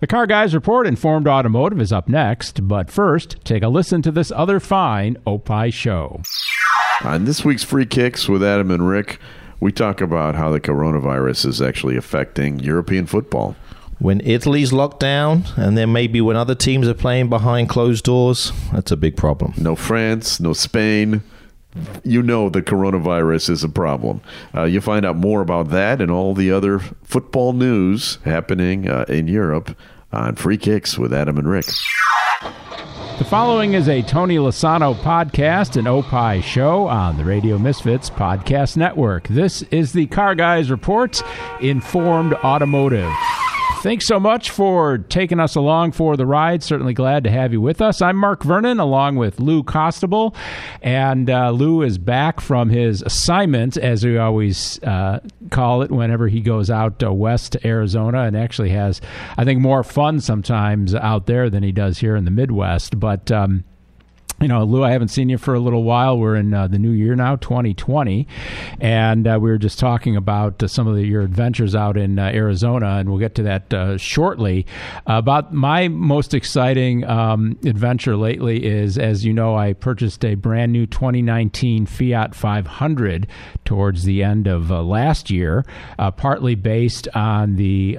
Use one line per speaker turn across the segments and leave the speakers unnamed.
The Car Guys Report Informed Automotive is up next, but first, take a listen to this other fine Opie show.
On this week's Free Kicks with Adam and Rick, we talk about how the coronavirus is actually affecting European football.
When Italy's locked down, and then maybe when other teams are playing behind closed doors, that's a big problem.
No France, no Spain. You know the coronavirus is a problem. Uh, you'll find out more about that and all the other football news happening uh, in Europe on Free Kicks with Adam and Rick.
The following is a Tony Lasano podcast, an Opie show on the Radio Misfits Podcast Network. This is the Car Guys Report Informed Automotive. Thanks so much for taking us along for the ride. Certainly glad to have you with us. I'm Mark Vernon along with Lou Costabile. And uh, Lou is back from his assignment, as we always uh, call it, whenever he goes out uh, west to Arizona and actually has, I think, more fun sometimes out there than he does here in the Midwest. But, um, you know, Lou, I haven't seen you for a little while. We're in uh, the new year now, 2020, and uh, we were just talking about uh, some of the, your adventures out in uh, Arizona, and we'll get to that uh, shortly. about my most exciting um, adventure lately is, as you know, I purchased a brand new 2019 Fiat 500 towards the end of uh, last year, partly based on the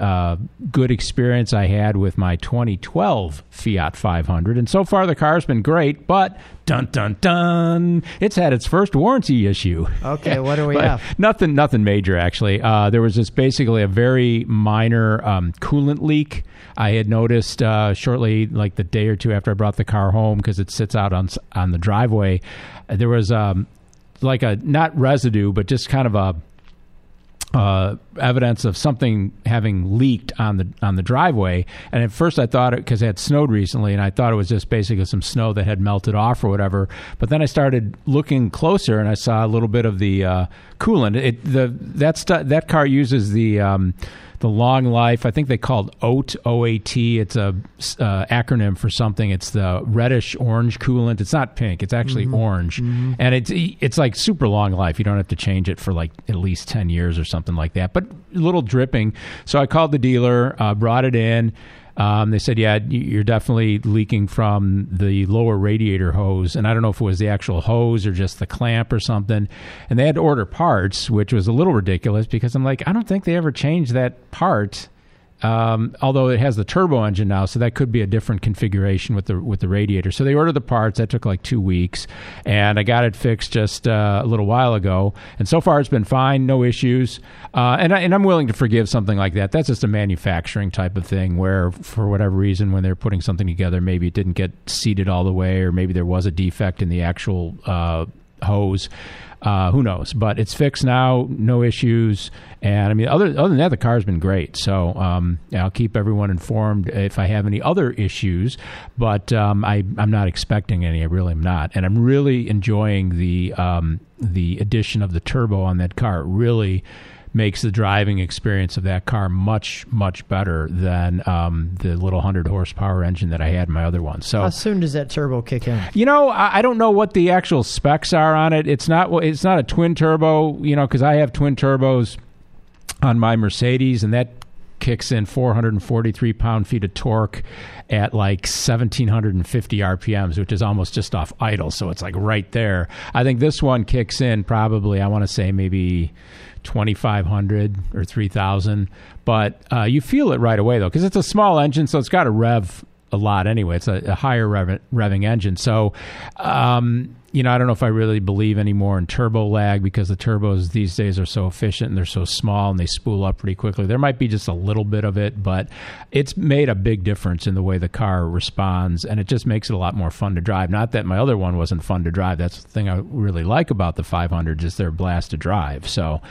good experience I had with my 2012 Fiat 500, and so far the car's been great, but dun dun dun, it's had its first warranty issue.
Okay, what do we have?
Nothing, nothing major actually. Uh, there was just basically a very minor um, coolant leak. I had noticed uh, shortly, like the day or two after I brought the car home, because it sits out on on the driveway. There was um, like a not residue, but just kind of a uh, evidence of something having leaked on the on the driveway. And at first, I thought it because it had snowed recently, and I thought it was just basically some snow that had melted off or whatever. But then I started looking closer, and I saw a little bit of the uh, coolant. It the that stu- that car uses the um, the long life. I think they called OAT, OAT. It's a uh, acronym for something. It's the reddish orange coolant. It's not pink. It's actually mm-hmm. orange, mm-hmm. and it's it's like super long life. You don't have to change it for like at least ten years or something like that. But a little dripping. So I called the dealer, uh, brought it in. Um, they said, yeah, you're definitely leaking from the lower radiator hose. And I don't know if it was the actual hose or just the clamp or something. And they had to order parts, which was a little ridiculous because I'm like, I don't think they ever changed that part um, although it has the turbo engine now, so that could be a different configuration with the with the radiator. So they ordered the parts. That took like two weeks, and I got it fixed just uh, a little while ago. And so far, it's been fine, no issues. Uh, and I, and I'm willing to forgive something like that. That's just a manufacturing type of thing where, for whatever reason, when they're putting something together, maybe it didn't get seated all the way, or maybe there was a defect in the actual uh, hose. Uh, who knows? But it's fixed now, no issues. And I mean, other other than that, the car's been great. So um, I'll keep everyone informed if I have any other issues. But um, I I'm not expecting any. I really am not. And I'm really enjoying the um, the addition of the turbo on that car. It really makes the driving experience of that car much much better than um, the little 100 horsepower engine that I had in my other one. So
how soon does that turbo kick in?
You know, I, I don't know what the actual specs are on it. It's not it's not a twin turbo, you know, because I have twin turbos on my Mercedes, and that kicks in 443 pound feet of torque at like 1750 RPMs, which is almost just off idle. So it's like right there. I think this one kicks in probably, I want to say maybe 2500 or 3000 but uh, you feel it right away though because it's a small engine so it's got to rev a lot anyway it's a, a higher rev- revving engine so um, you know, I don't know if I really believe anymore in turbo lag because the turbos these days are so efficient and they're so small and they spool up pretty quickly. There might be just a little bit of it, but it's made a big difference in the way the car responds and it just makes it a lot more fun to drive. Not that my other one wasn't fun to drive. That's the thing I really like about the 500 just their blast to drive. So,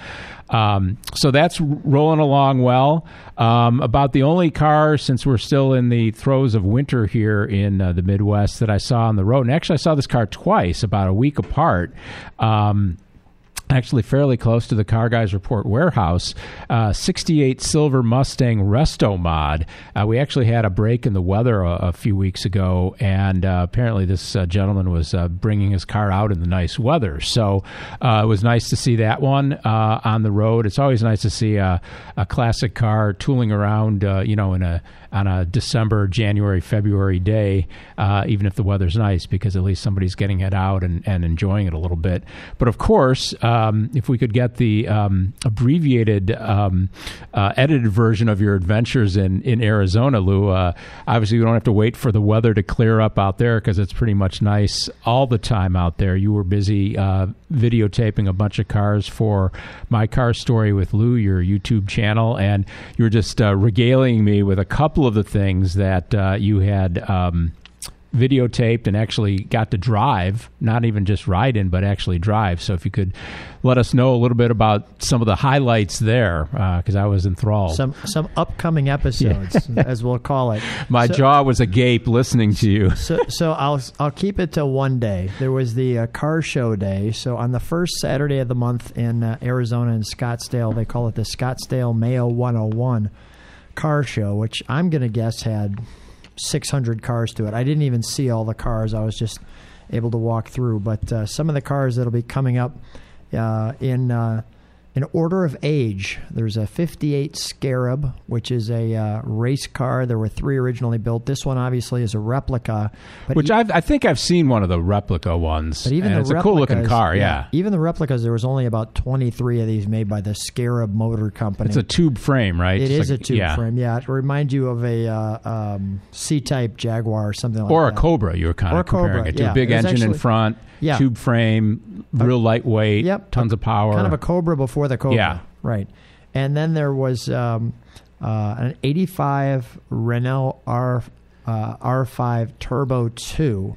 um, so that's rolling along well. Um, about the only car since we're still in the throes of winter here in uh, the Midwest that I saw on the road, and actually I saw this car twice about a week apart. Um, actually fairly close to the Car Guys Report warehouse. Uh, 68 Silver Mustang Resto Mod. Uh, we actually had a break in the weather a, a few weeks ago, and uh, apparently this uh, gentleman was uh, bringing his car out in the nice weather. So uh, it was nice to see that one on the road. It's always nice to see a, a classic car tooling around, you know, in a on a December, January, February day, uh, even if the weather's nice, because at least somebody's getting it out and, and enjoying it a little bit. But of course, um, if we could get the um, abbreviated, um, uh, edited version of your adventures in, in Arizona, Lou, uh, obviously we don't have to wait for the weather to clear up out there because it's pretty much nice all the time out there. You were busy uh, videotaping a bunch of cars for My Car Story with Lou, your YouTube channel, and you were just uh, regaling me with a couple of the things that uh, you had. Um, videotaped and actually got to drive, not even just ride in, but actually drive. So if you could let us know a little bit about some of the highlights there, because I was enthralled.
Some some upcoming episodes, as we'll call it.
My
So-
jaw was agape listening to you.
So, so I'll I'll keep it to one day. There was the uh, car show day. So on the first Saturday of the month in uh, Arizona in Scottsdale, they call it the Scottsdale Mayo 101 car show, which I'm going to guess had 600 cars to it. I didn't even see all the cars. I was just able to walk through. But uh, some of the cars that'll be coming up uh, in uh, in order of age, there's a 58 Scarab, which is a uh, race car. There were three originally built. This one obviously is a replica.
Which
e-
I've, I think I've seen one of the replica ones.
but even
it's a cool looking car, yeah.
Even the replicas, there was only about 23 of these made by the Scarab Motor Company.
It's a tube frame, right?
It is
like-
a tube
yeah.
frame, yeah. It reminds you of a uh, um, C-type Jaguar or something like that.
Or a. Cobra, you were kind
Or
of
a Cobra,
comparing it to.
yeah.
A big engine in front,
Yeah.
tube frame, real lightweight,
Yep.
tons of power.
Kind of a Cobra before the Cobra.
Yeah.
Right. And then there was um, uh, an 85 Renault R, uh, R5 Turbo 2,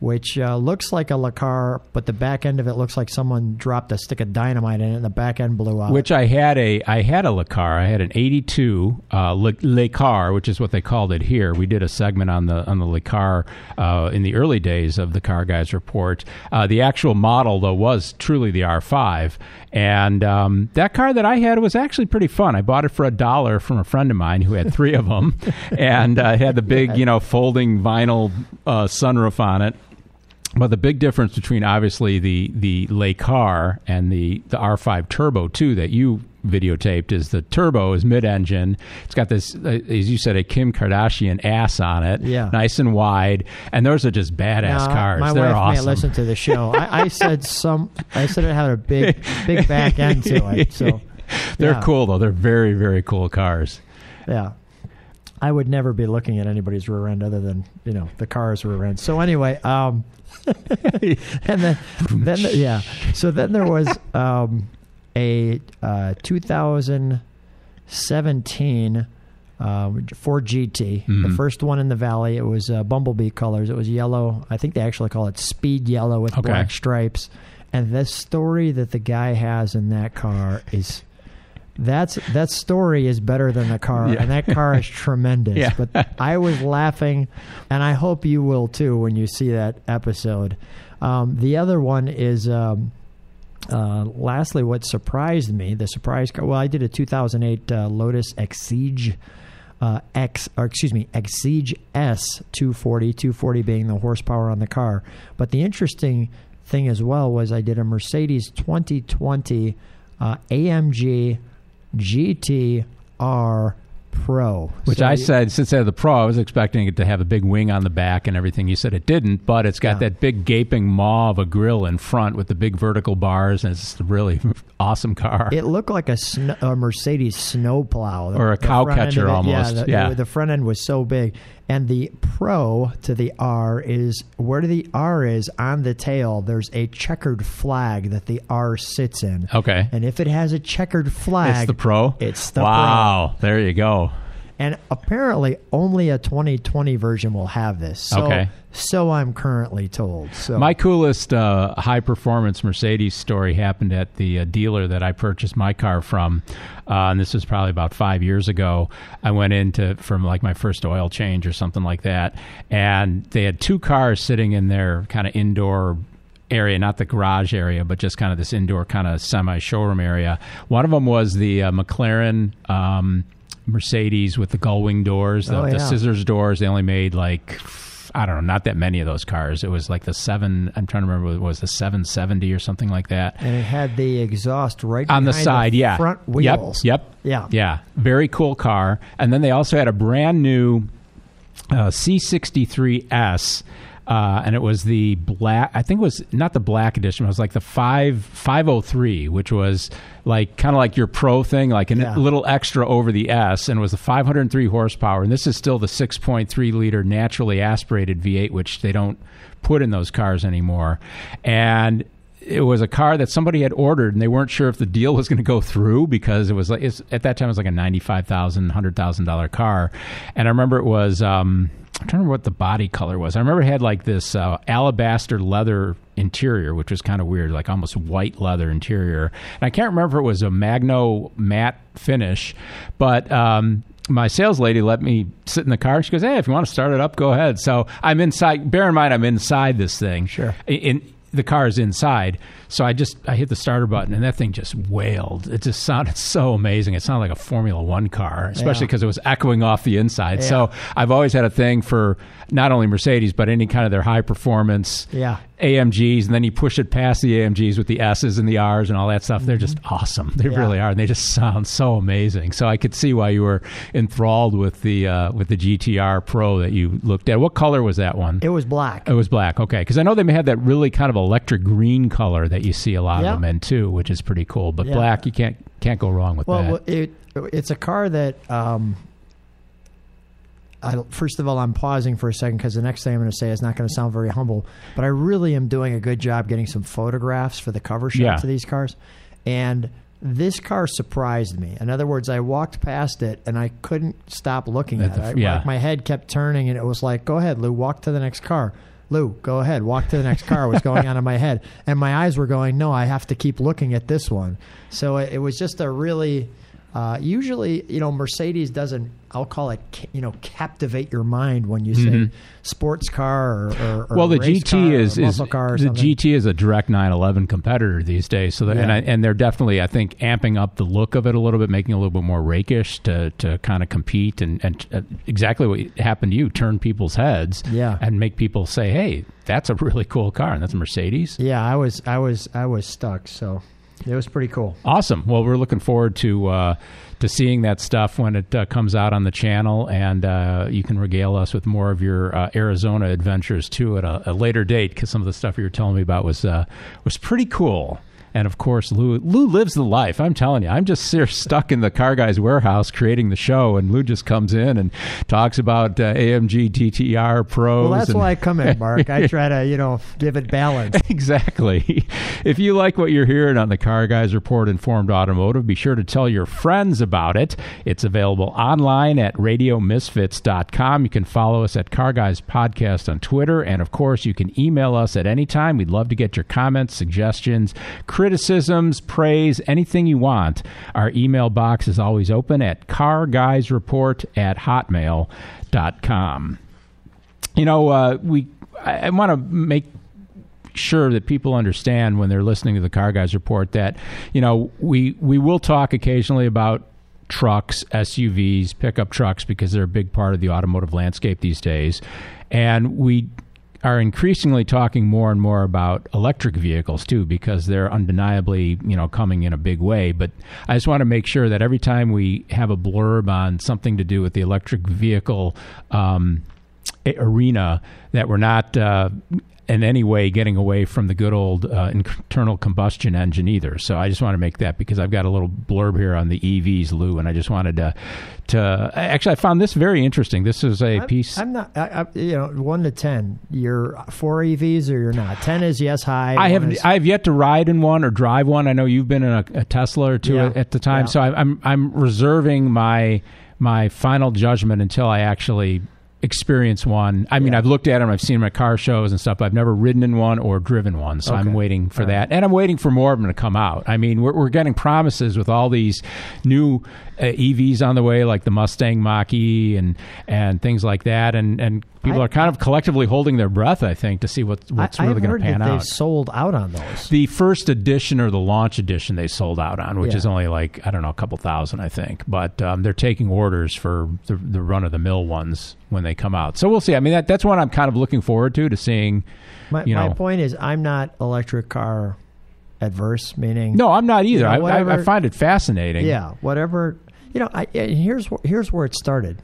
which uh, looks like a Le Car, but the back end of it looks like someone dropped a stick of dynamite in it and the back end blew out.
Which I had a I had a Le Car. I had an '82 uh, Le, Lecar, which is what they called it here. We did a segment on the on the Le Car uh, in the early days of the Car Guys Report. Uh, the actual model though was truly the R5, and um, that car that I had was actually pretty fun. I bought it for a dollar from a friend of mine who had three of them, and uh, it had the big you know folding vinyl uh, sunroof on it. But the big difference between obviously the the Le Car and the the R5 Turbo 2 that you videotaped is the turbo is mid-engine. It's got this, uh, as you said, a Kim Kardashian ass on it,
Yeah.
nice and wide. And those are just badass
Now,
cars.
My
They're
wife
awesome.
may listen to the show. I, I said some. I said it had a big, big back end to it. So
They're
yeah.
cool though. They're very very cool cars.
Yeah. I would never be looking at anybody's rear end other than, you know, the car's rear end. So anyway, um and then then the- yeah. So then there was um a uh 2017 um, Ford GT, the
Mhm.
first one in the valley. It was uh, bumblebee colors. It was yellow. I think they actually call it speed yellow with
Okay.
black stripes. And this story that the guy has in that car is that's that story is better than the car,
Yeah.
and that car is tremendous.
Yeah.
But I was laughing, and I hope you will too when you see that episode. Um, the other one is. Um, uh, lastly, what surprised me, the surprise car. Well, I did a 2008 uh, Lotus Exige uh, X, or excuse me, Exige S 240, 240 being the horsepower on the car. But the interesting thing as well was I did a Mercedes 2020 uh, AMG GT R Pro,
Which
So
I
you-
said, since I had the Pro, I was expecting it to have a big wing on the back and everything. You said it didn't, but it's got
Yeah.
that big gaping maw of a grill in front with the big vertical bars, and it's a really awesome car.
It looked like a, sn- a Mercedes snowplow,
Or a cow catcher
it-
almost,
Yeah, the,
yeah.
The front end was so big, and the Pro to the R is where the R is on the tail. There's a checkered flag that the R sits in,
okay.
and if it has a checkered flag,
It's the Pro?
It's the
wow. There you go.
And apparently only a 2020 version will have this. So,
Okay.
so I'm currently told. So
My coolest uh, high performance Mercedes story happened at the uh, dealer that I purchased my car from, uh, and this was probably about five years ago. I went into from like my first oil change or something like that, and they had two cars sitting in their kind of indoor area, not the garage area, but just kind of this indoor kind of semi showroom area. One of them was the uh, McLaren. Um, Mercedes with the gull wing doors, the,
Oh,
the scissors doors. They only made like I don't know, not that many of those cars. It was like the seven. I'm trying to remember. It was the 770 or something like that
And it had the exhaust right
on the side. yeah,
front wheels.
Yep. Yep.
Yeah.
Yeah. Very cool car. And then they also had a brand new uh, C63S. Uh, and it was the black. I think it was not the black edition. It was like the five five oh three, which was like kind of like your pro thing, like a
Yeah.
little extra over the S, and it was the 503 horsepower. And this is still the 6.3 liter naturally aspirated V8, which they don't put in those cars anymore. And it was a car that somebody had ordered and they weren't sure if the deal was going to go through because it was like it's, at that time it was like a ninety-five thousand, hundred thousand dollar car, and I remember it was. Um, I'm trying to remember what the body color was. I remember it had like this uh, alabaster leather interior, which was kind of weird, like almost white leather interior. And I can't remember if it was a Magno matte finish, but um, my sales lady let me sit in the car. She goes, "Hey, if you want to start it up, go ahead." So I'm inside. Bear in mind, I'm inside this thing.
Sure.
In, in the car is inside, so I just I hit the starter button and that thing just wailed. It just sounded so amazing. It sounded like a Formula One car, especially
Yeah.
because it was echoing off the inside.
Yeah.
So I've always had a thing for not only Mercedes but any kind of their high performance
Yeah.
AMGs, and then you push it past the AMGs with the S's and the R's and all that stuff. They're just awesome. They
Mm-hmm. Yeah.
really are, and they just sound so amazing. So I could see why you were enthralled with the uh, with the GTR Pro that you looked at. What color was that one?
It was black.
It was black, okay. Because I know they had that really kind of electric green color that you see a lot
Yeah.
of them in too, which is pretty cool. But black, you can't can't go wrong with
Well,
that.
well, it it's a car that. Um, I, first of all, I'm pausing for a second because the next thing I'm going to say is not going to sound very humble, but I really am doing a good job getting some photographs for the cover shots
Yeah.
of these cars, and this car surprised me. In other words, I walked past it and I couldn't stop looking
At
at,
the-
it. I-
yeah.
like, my head kept turning, and it was like, "Go ahead, Lou, walk to the next car." Lou, go ahead, walk to the next car. Was going on in my head, and my eyes were going, "No, I have to keep looking at this one." So it, it was just a really. Uh, usually, you know, Mercedes doesn't. I'll call it, you know, captivate your mind when you say sports car or, or, or
Mm-hmm. well, the GT is is the
something.
GT is a direct 911 competitor these days. So that, and I, and they're definitely I think amping up the look of it a little bit, making it a little bit more rakish to to kind of compete and and uh, exactly what happened to you, turn people's heads,
Yeah.
and make people say, "Hey, that's a really cool car, and that's a Mercedes."
Yeah, I was, I was, I was stuck. So it was pretty cool.
Awesome. Well, we're looking forward to uh, to seeing that stuff when it uh, comes out on the channel, and uh, you can regale us with more of your uh, Arizona adventures too at a, a later date. Because some of the stuff you were telling me about was uh, was pretty cool. And of course, Lou Lou lives the life. I'm telling you, I'm just stuck in the car guy's warehouse creating the show, and Lou just comes in and talks about uh, AMG TTR pros.
Well, that's
and-
why I come in, Mark. I try to, you know, give it balance.
Exactly. If you like what you're hearing on the Car Guys Report Informed Automotive, be sure to tell your friends about it. It's available online at radiomisfits.com. You can follow us at Car Guys Podcast on Twitter. And of course, you can email us at any time. We'd love to get your comments, suggestions, criticisms, praise, anything you want. Our email box is always open at carguysreport at hotmail.com. You know, uh, we I, I want to make sure that people understand when they're listening to the car guys report that you know we we will talk occasionally about trucks SUVs pickup trucks because they're a big part of the automotive landscape these days and we are increasingly talking more and more about electric vehicles too because they're undeniably you know coming in a big way. But i just want to make sure that every time we have a blurb on something to do with the electric vehicle um, arena that we're not uh, in any way getting away from the good old uh, internal combustion engine either. So I just want to make that because I've got a little blurb here on the EVs, Lou, and I just wanted to. To actually, I found this very interesting. This is a piece.
I'm not, I, I, you know, one to ten. You're for EVs or you're not. Ten is yes high.
I have
is-
I have yet to ride in one or drive one. I know you've been in a, a Tesla or two
Yeah.
at, at the time,
Yeah.
so I, I'm I'm reserving my my final judgment until I actually experience one. I mean,
Yeah.
I've looked at them, I've seen them at car shows and stuff. But I've never ridden in one or driven one, so I'm waiting for that, and I'm waiting for more of them to come out. I mean, we're we're getting promises with all these new uh, EVs on the way, like the Mustang Mach-E and and things like that, and and people
I-
are kind of collectively holding their breath. I think to see what what's
I've
really going to pan out.
they've sold out on those.
The first edition or the launch edition they sold out on, which
Yeah.
is only like I don't know a couple thousand, I think. But um, they're taking orders for the, the run of the mill ones when they come out. So we'll see. I mean, that, that's what I'm kind of looking forward to to seeing.
My,
you
my point is, I'm not electric car adverse. Meaning,
no, I'm not either.
know,
I, I, I find it fascinating.
yeah, whatever. You know, I, and here's here's where it started.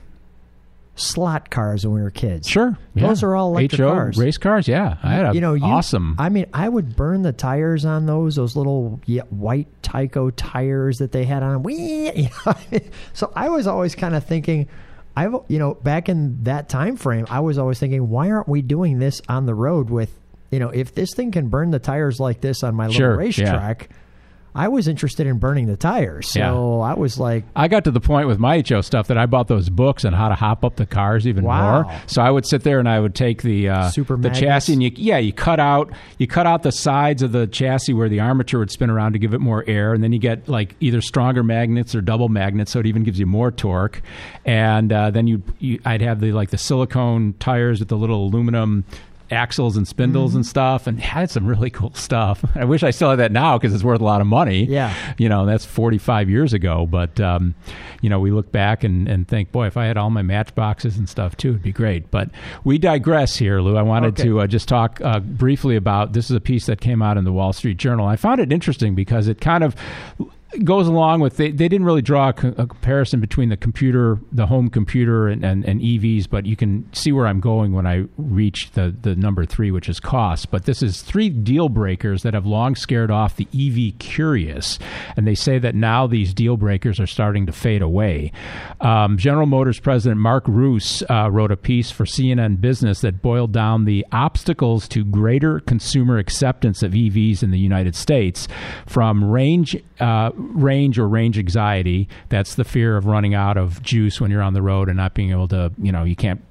Slot cars when we were kids.
Sure. Yeah.
Those are all electric
HO
cars.
race cars. Yeah, I had a
you know, you,
awesome.
I mean, I would burn the tires on those, those little yeah, white Tyco tires that they had on. You know, so I was always kind of thinking, I've you know, back in that time frame, I was always thinking, why aren't we doing this on the road with, you know, if this thing can burn the tires like this on my little
Sure, yeah.
I was interested in burning the tires. So
Yeah.
I was like,
I got to the point with my HO stuff that I bought those books on how to hop up the cars even
Wow.
more. So I would sit there and I would take the uh,
Super
the
magnets?
chassis and you yeah you cut out you cut out the sides of the chassis where the armature would spin around to give it more air, and then you get like either stronger magnets or double magnets, so it even gives you more torque. And uh, then you, you I'd have the like the silicone tires with the little aluminum axles and spindles
Mm-hmm.
and stuff and had some really cool stuff i wish i still had that now because it's worth a lot of money
Yeah.
you know that's 45 years ago but um, you know we look back and, and think boy if i had all my matchboxes and stuff too it'd be great but we digress here lou i wanted
Okay.
to uh, just talk uh, briefly about this is a piece that came out in the wall street journal i found it interesting because it kind of goes along with they, they didn't really draw a, co- a comparison between the computer the home computer and, and, and evs but you can see where i'm going when i reach the, the number three which is cost. But this is three deal breakers that have long scared off the ev curious and they say that now these deal breakers are starting to fade away. Um, general motors president mark Reuss uh, wrote a piece for cnn business that boiled down the obstacles to greater consumer acceptance of evs in the united states from range uh, range or range anxiety. That's the fear of running out of juice when you're on the road and not being able to, you know, you can't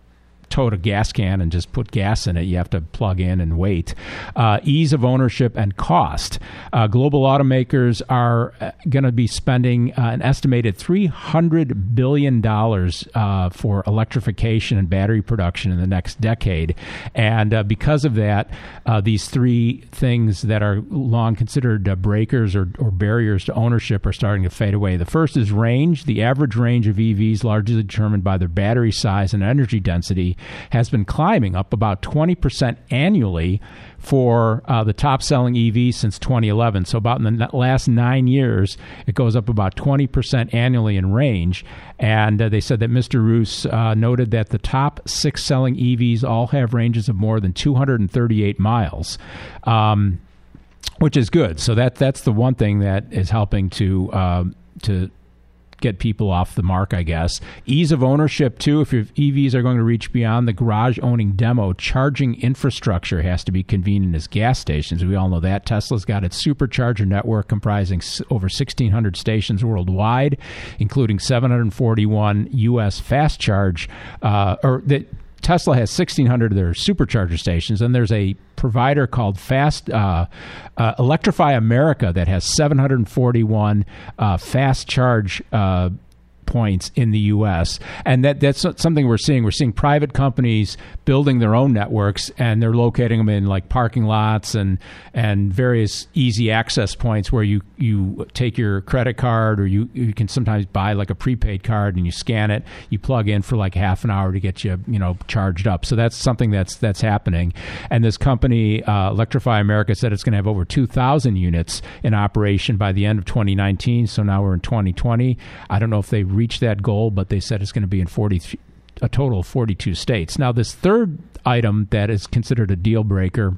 tote a gas can and just put gas in it. You have to plug in and wait. Uh, ease of ownership and cost. Uh, global automakers are uh, going to be spending uh, an estimated $300 billion uh, for electrification and battery production in the next decade. And uh, because of that, these three things that are long considered breakers or, or barriers to ownership are starting to fade away. The first is range. The average range of EVs, largely determined by their battery size and energy density, has been climbing up about 20% annually for uh, the top selling EV since 2011. So, about in the last nine years, it goes up about 20% annually in range. And uh, they said that Mr. Reuss uh, noted that the top six selling EVs all have ranges of more than 238 miles. Um, which is good. So that that's the one thing that is helping to um, to get people off the mark, I guess. Ease of ownership too. If your EVs are going to reach beyond the garage owning demo, charging infrastructure has to be convenient as gas stations. We all know that Tesla's got its supercharger network comprising over 1,600 stations worldwide, including 741 U.S. fast charge uh, or that. Tesla has 1,600 of their supercharger stations, and there's a provider called Fast uh, uh, Electrify America that has 741 uh, fast charge. Points in the U.S. and that that's something we're seeing. We're seeing private companies building their own networks, and they're locating them in like parking lots and and various easy access points where you you take your credit card or you you can sometimes buy like a prepaid card and you scan it, you plug in for like half an hour to get you you know charged up. So that's something that's that's happening. And this company uh, Electrify America said it's going to have over 2,000 units in operation by the end of 2019. So now we're in 2020. I don't know if they reached that goal, but they said it's going to be in 40 a total of 42 states. Now, this third item that is considered a deal breaker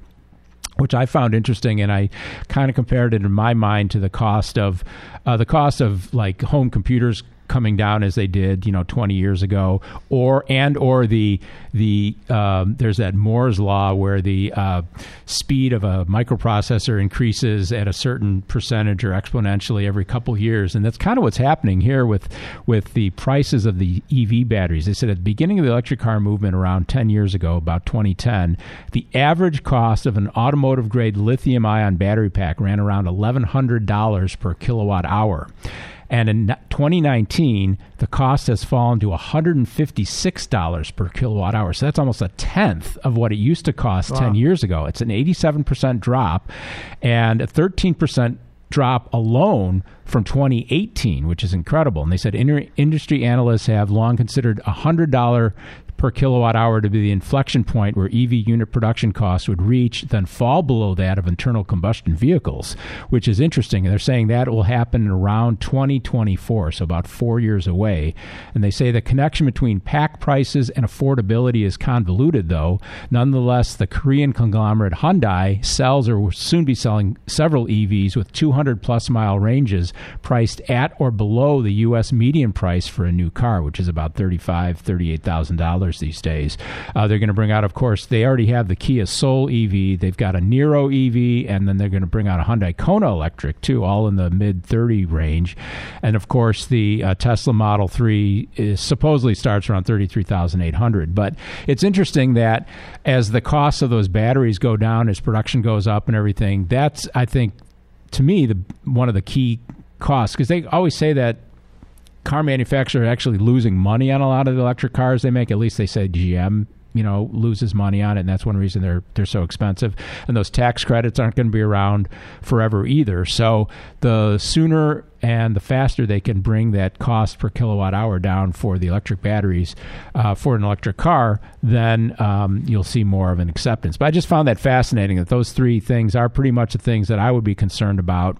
which I found interesting, and I kind of compared it in my mind to the cost of uh, the cost of like home computers coming down as they did, you know, 20 years ago, or and or the the um, there's that Moore's law where the uh, speed of a microprocessor increases at a certain percentage or exponentially every couple years, and that's kind of what's happening here with with the prices of the EV batteries. They said at the beginning of the electric car movement around 10 years ago, about 2010, the average cost of an automotive grade lithium ion battery pack ran around $1,100 per kilowatt hour. And in 2019, the cost has fallen to $156 per kilowatt hour. So that's almost a tenth of what it used to cost 10 years ago. It's an 87% drop and a 13% drop alone from 2018, which is incredible. And they said inter- industry analysts have long considered a $100 per kilowatt hour to be the inflection point where EV unit production costs would reach, then fall below that of internal combustion vehicles, which is interesting. They're saying that will happen around 2024, so about four years away. And they say the connection between pack prices and affordability is convoluted, though. Nonetheless, the Korean conglomerate Hyundai sells or will soon be selling several EVs with 200 plus mile ranges priced at or below the U.S. median price for a new car, which is about $35,000, $38,000 these days. Uh, they're going to bring out, of course, they already have the Kia Soul EV, they've got a Niro EV, and then they're going to bring out a Hyundai Kona electric, too, all in the mid 30 range. And of course, the uh, Tesla Model 3 is supposedly starts around 33,800. But it's interesting that as the costs of those batteries go down, as production goes up and everything, that's, I think, to me, the one of the key costs because they always say that car manufacturers are actually losing money on a lot of the electric cars they make. At least they say GM you know loses money on it and that's one reason they're they're so expensive and those tax credits aren't going to be around forever either so the sooner and the faster they can bring that cost per kilowatt hour down for the electric batteries uh, for an electric car, then um, you'll see more of an acceptance. But I just found that fascinating that those three things are pretty much the things that I would be concerned about.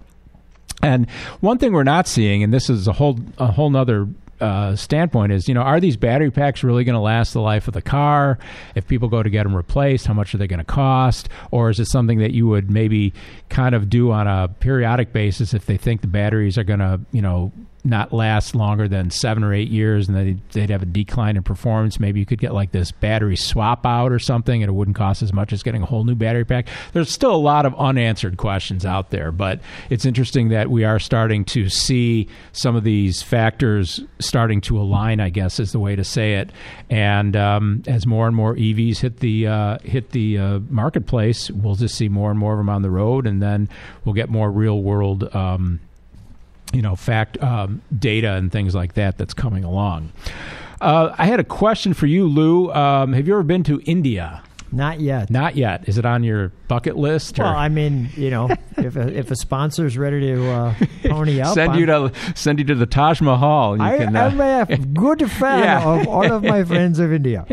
And one thing we're not seeing, and this is a whole a whole nother uh, standpoint is, you know, are these battery packs really going to last the life of the car? If people go to get them replaced, how much are they going to cost? Or is it something that you would maybe kind of do on a periodic basis if they think the batteries are going to, you know, not last longer than seven or eight years and they'd, they'd have a decline in performance. Maybe you could get like this battery swap out or something and it wouldn't cost as much as getting a whole new battery pack. There's still a lot of unanswered questions out there, but it's interesting that we are starting to see some of these factors starting to align, I guess is the way to say it. And um, as more and more EVs hit the, uh, hit the uh, marketplace, we'll just see more and more of them on the road and then we'll get more real world um, you know, fact um, data and things like that that's coming along. Uh, I had a question for you, Lou. Um, have you ever been to India?
Not yet.
Not yet. Is it on your bucket list?
Well, I mean, you know, if a, if a sponsor's ready to uh, pony up,
send
I'm,
you to send you to the Taj Mahal. You
I,
can,
I'm
uh,
a good fan
Yeah.
of all of my friends of India.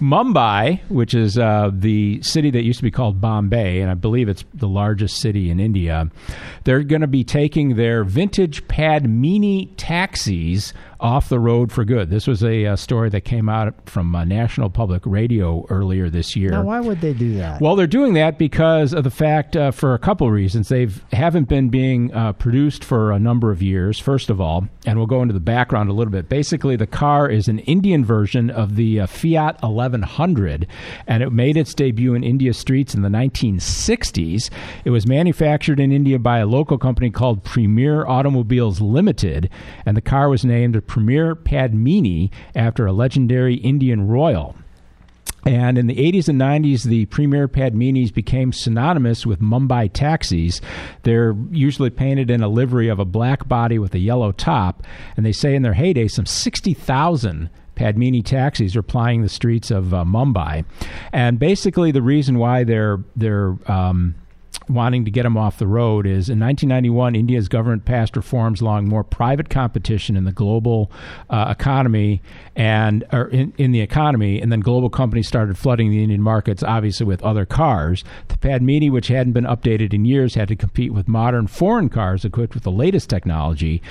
Mumbai, which is uh, the city that used to be called Bombay, and I believe it's the largest city in India, they're going to be taking their vintage Padmini taxis off the road for good. This was a, uh story that came out from uh, National Public Radio earlier this year.
Now, why would they do that?
Well, they're doing that because of the fact, uh, for a couple of reasons. They haven't been being uh, produced for a number of years, first of all, and we'll go into the background a little bit. Basically, the car is an Indian version of the uh, Fiat 1100, and it made its debut in India streets in the 1960s. It was manufactured in India by a local company called Premier Automobiles Limited, and the car was named Premier Padmini after a legendary Indian royal. And in the 80s and 90s, the Premier Padminis became synonymous with Mumbai taxis. They're usually painted in a livery of a black body with a yellow top. And they say in their heyday, some 60,000 Padmini taxis are plying the streets of uh, Mumbai. And basically, the reason why they're, they're, um, wanting to get them off the road is in 1991, India's government passed reforms allowing more private competition in the global uh, economy and or in, in the economy, and then global companies started flooding the Indian markets, obviously with other cars. The Padmini, which hadn't been updated in years, had to compete with modern foreign cars equipped with the latest technology.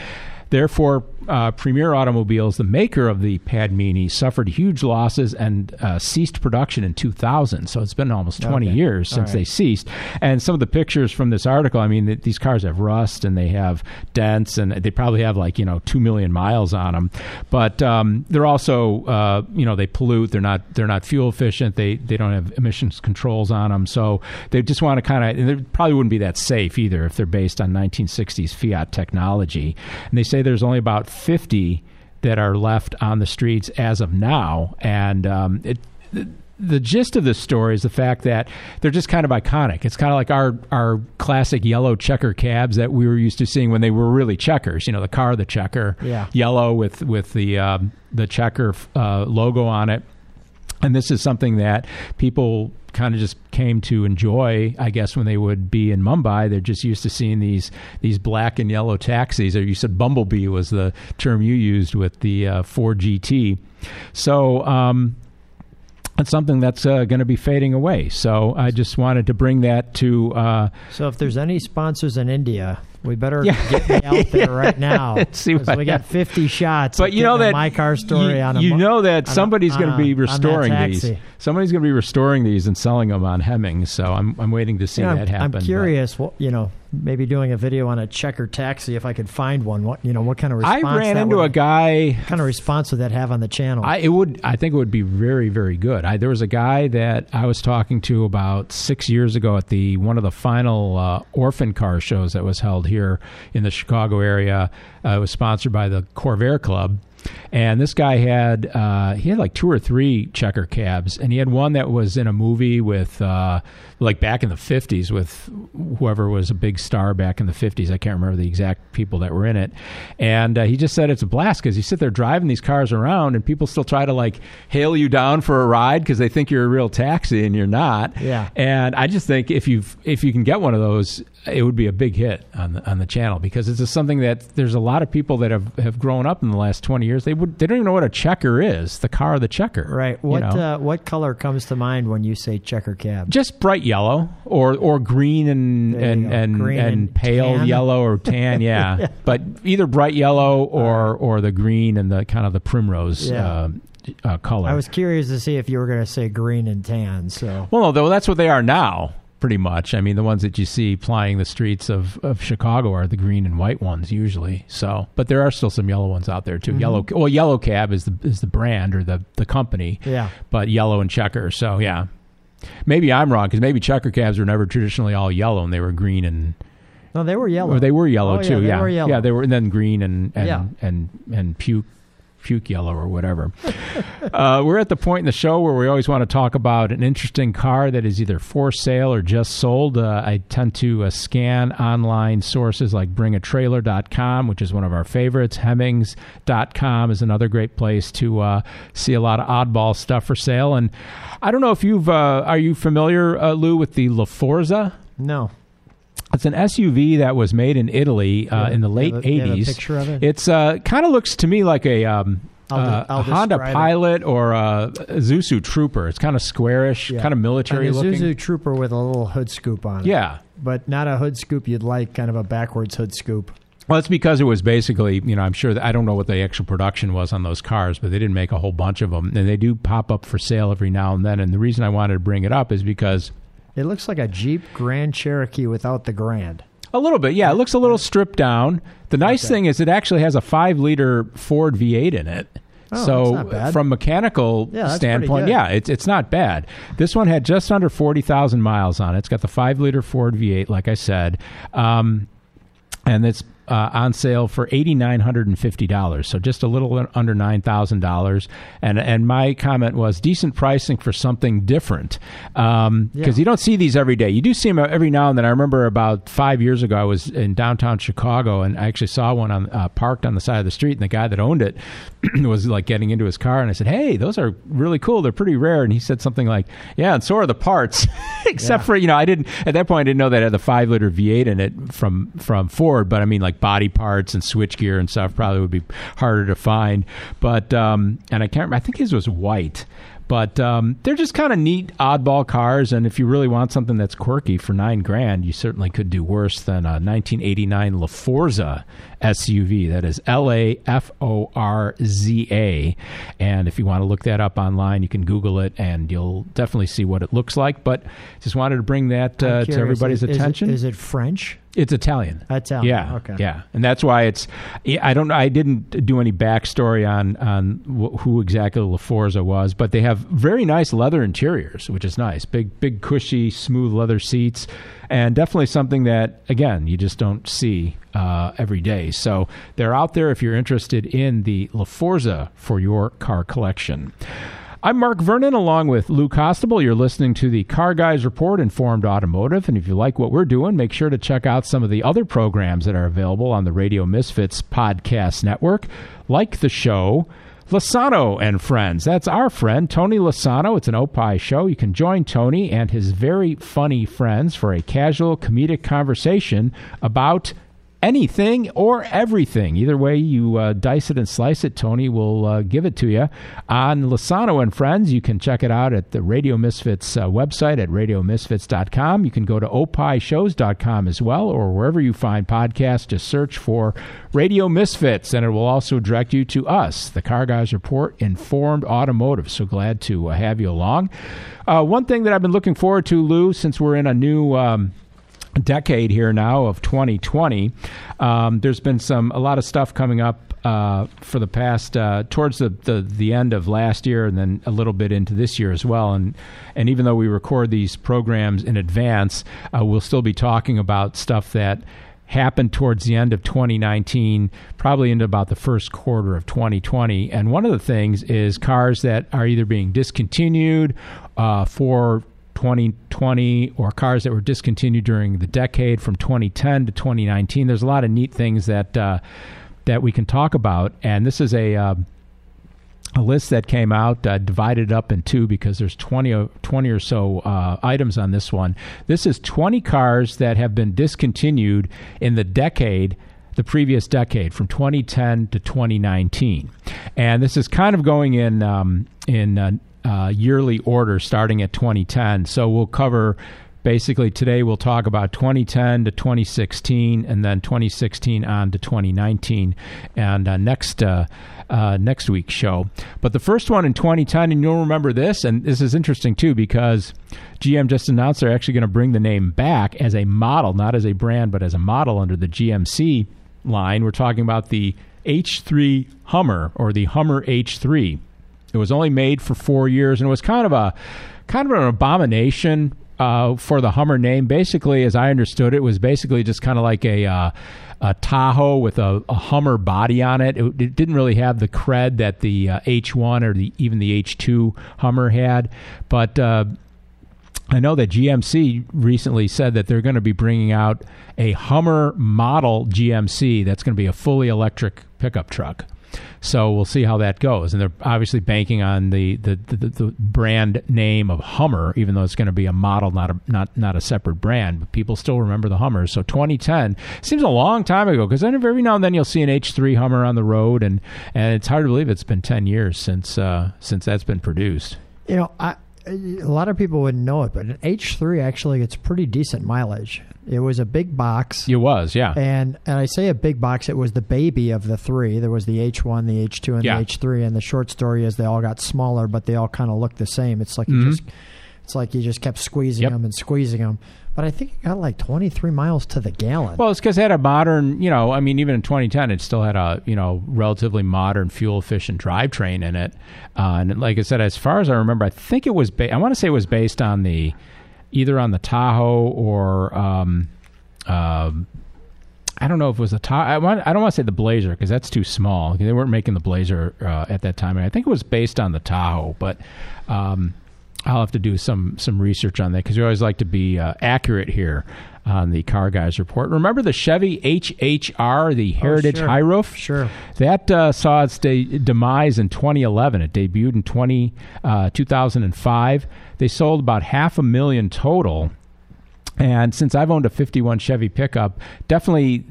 Therefore, uh, Premier Automobiles, the maker of the Padmini, suffered huge losses and uh, ceased production in 2000. So it's been almost 20
Okay.
years since
right.
they ceased. And some of the pictures from this article, I mean, th- these cars have rust and they have dents and they probably have like, you know, 2 million miles on them. But um, they're also, uh, you know, they pollute. They're not, they're not fuel efficient. They, they don't have emissions controls on them. So they just want to kind of, and they probably wouldn't be that safe either if they're based on 1960s Fiat technology. And they say there's only about 50 that are left on the streets as of now. And um, it, the, the gist of this story is the fact that they're just kind of iconic. It's kind of like our our classic yellow checker cabs that we were used to seeing when they were really checkers. You know, the car, the checker,
Yeah.
yellow with with the um, the checker uh, logo on it. and this is something that people kind of just came to enjoy i guess when they would be in mumbai. They're just used to seeing these these black and yellow taxis. Or you said bumblebee was the term you used with the uh, ford gt so um, it's something that's uh, going to be fading away. So I just wanted to bring that to. Uh,
So if there's any sponsors in India, we better
Yeah.
get me out there right now.
See what-
we got 50 shots.
but you know that
my car story
you,
on a
you know that somebody's going to be restoring these. Somebody's going to be restoring these and selling them on Hemmings. So I'm I'm waiting to see
You know,
that
I'm,
happen.
I'm
but-
curious. What you know, maybe doing a video on a checker taxi if I could find one. What you know, what kind of
I
response?
ran
that
into
would,
a guy
What kind of response would that have on the channel?
I it would I think it would be very very good. I, there was a guy that I was talking to about six years ago at the one of the final uh, orphan car shows that was held here in the Chicago area. Uh, it was sponsored by the Corvair Club. And this guy had uh, he had like two or three checker cabs, and he had one that was in a movie with uh, like back in the fifties with whoever was a big star back in the fifties. I can't remember the exact people that were in it. And uh, he just said it's a blast because you sit there driving these cars around, and people still try to like hail you down for a ride because they think you're a real taxi and you're not.
Yeah.
And I just think if you if you can get one of those, it would be a big hit on the on the channel because it's just something that there's a lot of people that have, have grown up in the last twenty years. They would they don't even know what a checker is. The car of the checker.
right.
you
What
know?
uh, what color comes to mind when you say checker cab?
just bright yellow or or green and and and,
Green
and
and
pale
tan.
yellow or tan yeah. but either bright yellow or or the green and the kind of the primrose
Yeah.
uh, uh, color
I was curious to see if you were going to say green and tan. So
well no though that's what they are now pretty much i mean the ones that you see plying the streets of, of chicago are the green and white ones usually so but there are still some yellow ones out there too
Mm-hmm.
yellow well yellow cab is the is the brand or the the company
yeah,
but yellow and checker. So yeah, maybe I'm wrong because maybe checker cabs were never traditionally all yellow and they were green and
no, they were yellow.
or they were yellow
Oh, yeah,
too.
they
yeah,
were yellow.
yeah, they were and then green and and
Yeah.
and and puke puke yellow or whatever. uh, we're at the point in the show where we always want to talk about an interesting car that is either for sale or just sold. Uh, I tend to uh, scan online sources like bringatrailer.com, which is one of our favorites. Hemmings.com is another great place to uh, see a lot of oddball stuff for sale. And I don't know if you've, uh, are you familiar, uh, Lou, with the LaForza?
No.
It's an SUV that was made in Italy uh, in the late
you have a- you have
80s.
picture of it?
It's uh, kind of looks to me like a um,
I'll
uh,
I'll
a Honda
describe it.
Pilot or a Isuzu Trooper. It's kind of squarish,
Yeah.
kind of military
And a
looking.
Isuzu Trooper with a little hood scoop on it.
Yeah.
but not a hood scoop you'd like, kind of a backwards hood scoop.
Well, it's because it was basically, you know, I'm sure that I don't know what the actual production was on those cars, but they didn't make a whole bunch of them, and they do pop up for sale every now and then. And the reason I wanted to bring it up is because
It looks like a Jeep Grand Cherokee without the Grand.
A little bit, yeah. It looks a little stripped down. The nice
Okay.
thing is it actually has a five liter Ford V8 in it.
Oh,
so
that's not bad.
from mechanical
Yeah,
standpoint, yeah, it's it's not bad. This one had just under forty thousand miles on it. It's got the five liter Ford V8, like I said, um, and it's uh, on sale for eighty nine hundred and fifty dollars. So just a little under nine thousand dollars. And and my comment was decent pricing for something different because
Yeah.
you don't see these every day. You do see them every now and then. I remember about five years ago, I was in downtown Chicago and I actually saw one on uh, parked on the side of the street, and the guy that owned it was like getting into his car, and I said, "Hey, those are really cool. They're pretty rare." And he said something like, "Yeah, and so are the parts." Except
Yeah.
for you know, I didn't at that point. I didn't know that it had the five liter V8 in it from from Ford, but I mean like body parts and switchgear and stuff probably would be harder to find. But um, and I can't. remember I think his was white. But um, they're just kind of neat, oddball cars, and if you really want something that's quirky for nine grand, you certainly could do worse than a 1989 LaForza SUV. That is L A F O R Z A. And if you want to look that up online, you can Google it, and you'll definitely see what it looks like. But just wanted to bring that uh, to everybody's
is- is it-
attention.
Is it French?
It's Italian.
Italian,
Yeah.
okay.
Yeah, and that's why it's. I don't. I didn't do any backstory on on wh- who exactly LaForza was, but they have very nice leather interiors, which is nice. Big, big, cushy, smooth leather seats, and definitely something that again you just don't see uh, every day. So they're out there if you're interested in the LaForza for your car collection. I'm Mark Vernon along with Lou Costabile. You're listening to the Car Guys Report Informed Automotive. And if you like what we're doing, make sure to check out some of the other programs that are available on the Radio Misfits podcast network, like the show. Lasano and friends. That's our friend, Tony Lasano. It's an Opie show. You can join Tony and his very funny friends for a casual comedic conversation about anything or everything. Either way you uh, dice it and slice it, Tony will uh, give it to you. On Lasano and Friends, you can check it out at the Radio Misfits uh, website at radiomisfits.com. You can go to opishows.com as well, or wherever you find podcasts, just search for Radio Misfits, and it will also direct you to us, the Car Guys Report Informed Automotive. So glad to uh, have you along. Uh, one thing that I've been looking forward to, Lou, since we're in a new. Um, decade here now of 2020 um, there's been some a lot of stuff coming up uh, for the past uh, towards the, the, the end of last year and then a little bit into this year as well. And and even though we record these programs in advance uh, we'll still be talking about stuff that happened towards the end of 2019 probably into about the first quarter of 2020 and one of the things is cars that are either being discontinued uh, for 2020 or cars that were discontinued during the decade from 2010 to 2019. There's a lot of neat things that uh, that we can talk about, and this is a uh, a list that came out uh, divided up in two because there's 20 or, 20 or so uh, items on this one. This is 20 cars that have been discontinued in the decade the previous decade from 2010 to 2019 and this is kind of going in um, in uh, uh, yearly order starting at 2010. So we'll cover basically today we'll talk about 2010 to 2016 and then 2016 on to 2019 and uh, next uh, uh, next week's show. But the first one in 2010 and you'll remember this and this is interesting too because gm just announced they're actually going to bring the name back as a model not as a brand but as a model under the gmc line. We're talking about the h3 hummer or the hummer h3 it was only made for four years, and it was kind of a kind of an abomination uh, for the Hummer name. Basically, as I understood it, was basically just kind of like a uh, a Tahoe with a, a, Hummer body on it. it. it. didn't really have the cred that the uh, H1 or the even the H2 Hummer had, but. Uh, I know that GMC recently said that they're going to be bringing out a Hummer model GMC that's going to be a fully electric pickup truck. So we'll see how that goes. And they're obviously banking on the the, the, the brand name of Hummer, even though it's going to be a model, not a not not a separate brand. But people still remember the Hummers. So 2010 seems a long time ago because every now and then you'll see an H3 Hummer on the road, and and it's hard to believe it's been 10 years since uh, since that's been produced.
You know, I a lot of people wouldn't know it, but an H3 actually gets pretty decent mileage. It was a big box.
It was, yeah.
And and I say a big box. It was the baby of the three. There was the H1, the H2, and yeah. the H3. And the short story is they all got smaller, but they all kind of looked the same. It's like mm-hmm. you just, it's like you just kept squeezing yep. them and squeezing them but I think it got like 23 miles to the gallon.
Well, it's because it had a modern, you know, I mean, even in 2010, it still had a, you know, relatively modern fuel efficient drivetrain in it. Uh, and like I said, as far as I remember, I think it was, ba- I want to say it was based on the, either on the Tahoe or, um, uh, I don't know if it was the Tahoe. I, want, I don't want to say the Blazer because that's too small. They weren't making the Blazer uh, at that time. And I think it was based on the Tahoe, but. Um, I'll have to do some some research on that because we always like to be uh, accurate here on the Car Guys report. Remember the Chevy HHR, the oh, Heritage
oh, sure.
High Roof?
Sure.
That uh, saw its de- demise in 2011. It debuted in 20, uh, 2005. They sold about half a million total. And since I've owned a 51 Chevy pickup, definitely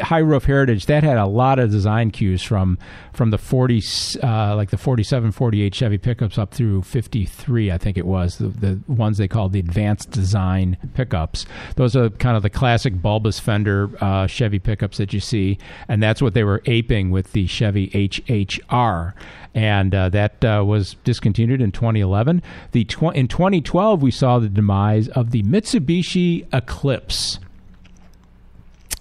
high roof heritage that had a lot of design cues from from the 40 uh, like the 47 48 chevy pickups up through 53 i think it was the, the ones they called the advanced design pickups. Those are kind of the classic bulbous fender uh, chevy pickups that you see and that's what they were aping with the chevy hhr and uh, that uh, was discontinued in 2011 the tw- in 2012 we saw the demise of the mitsubishi eclipse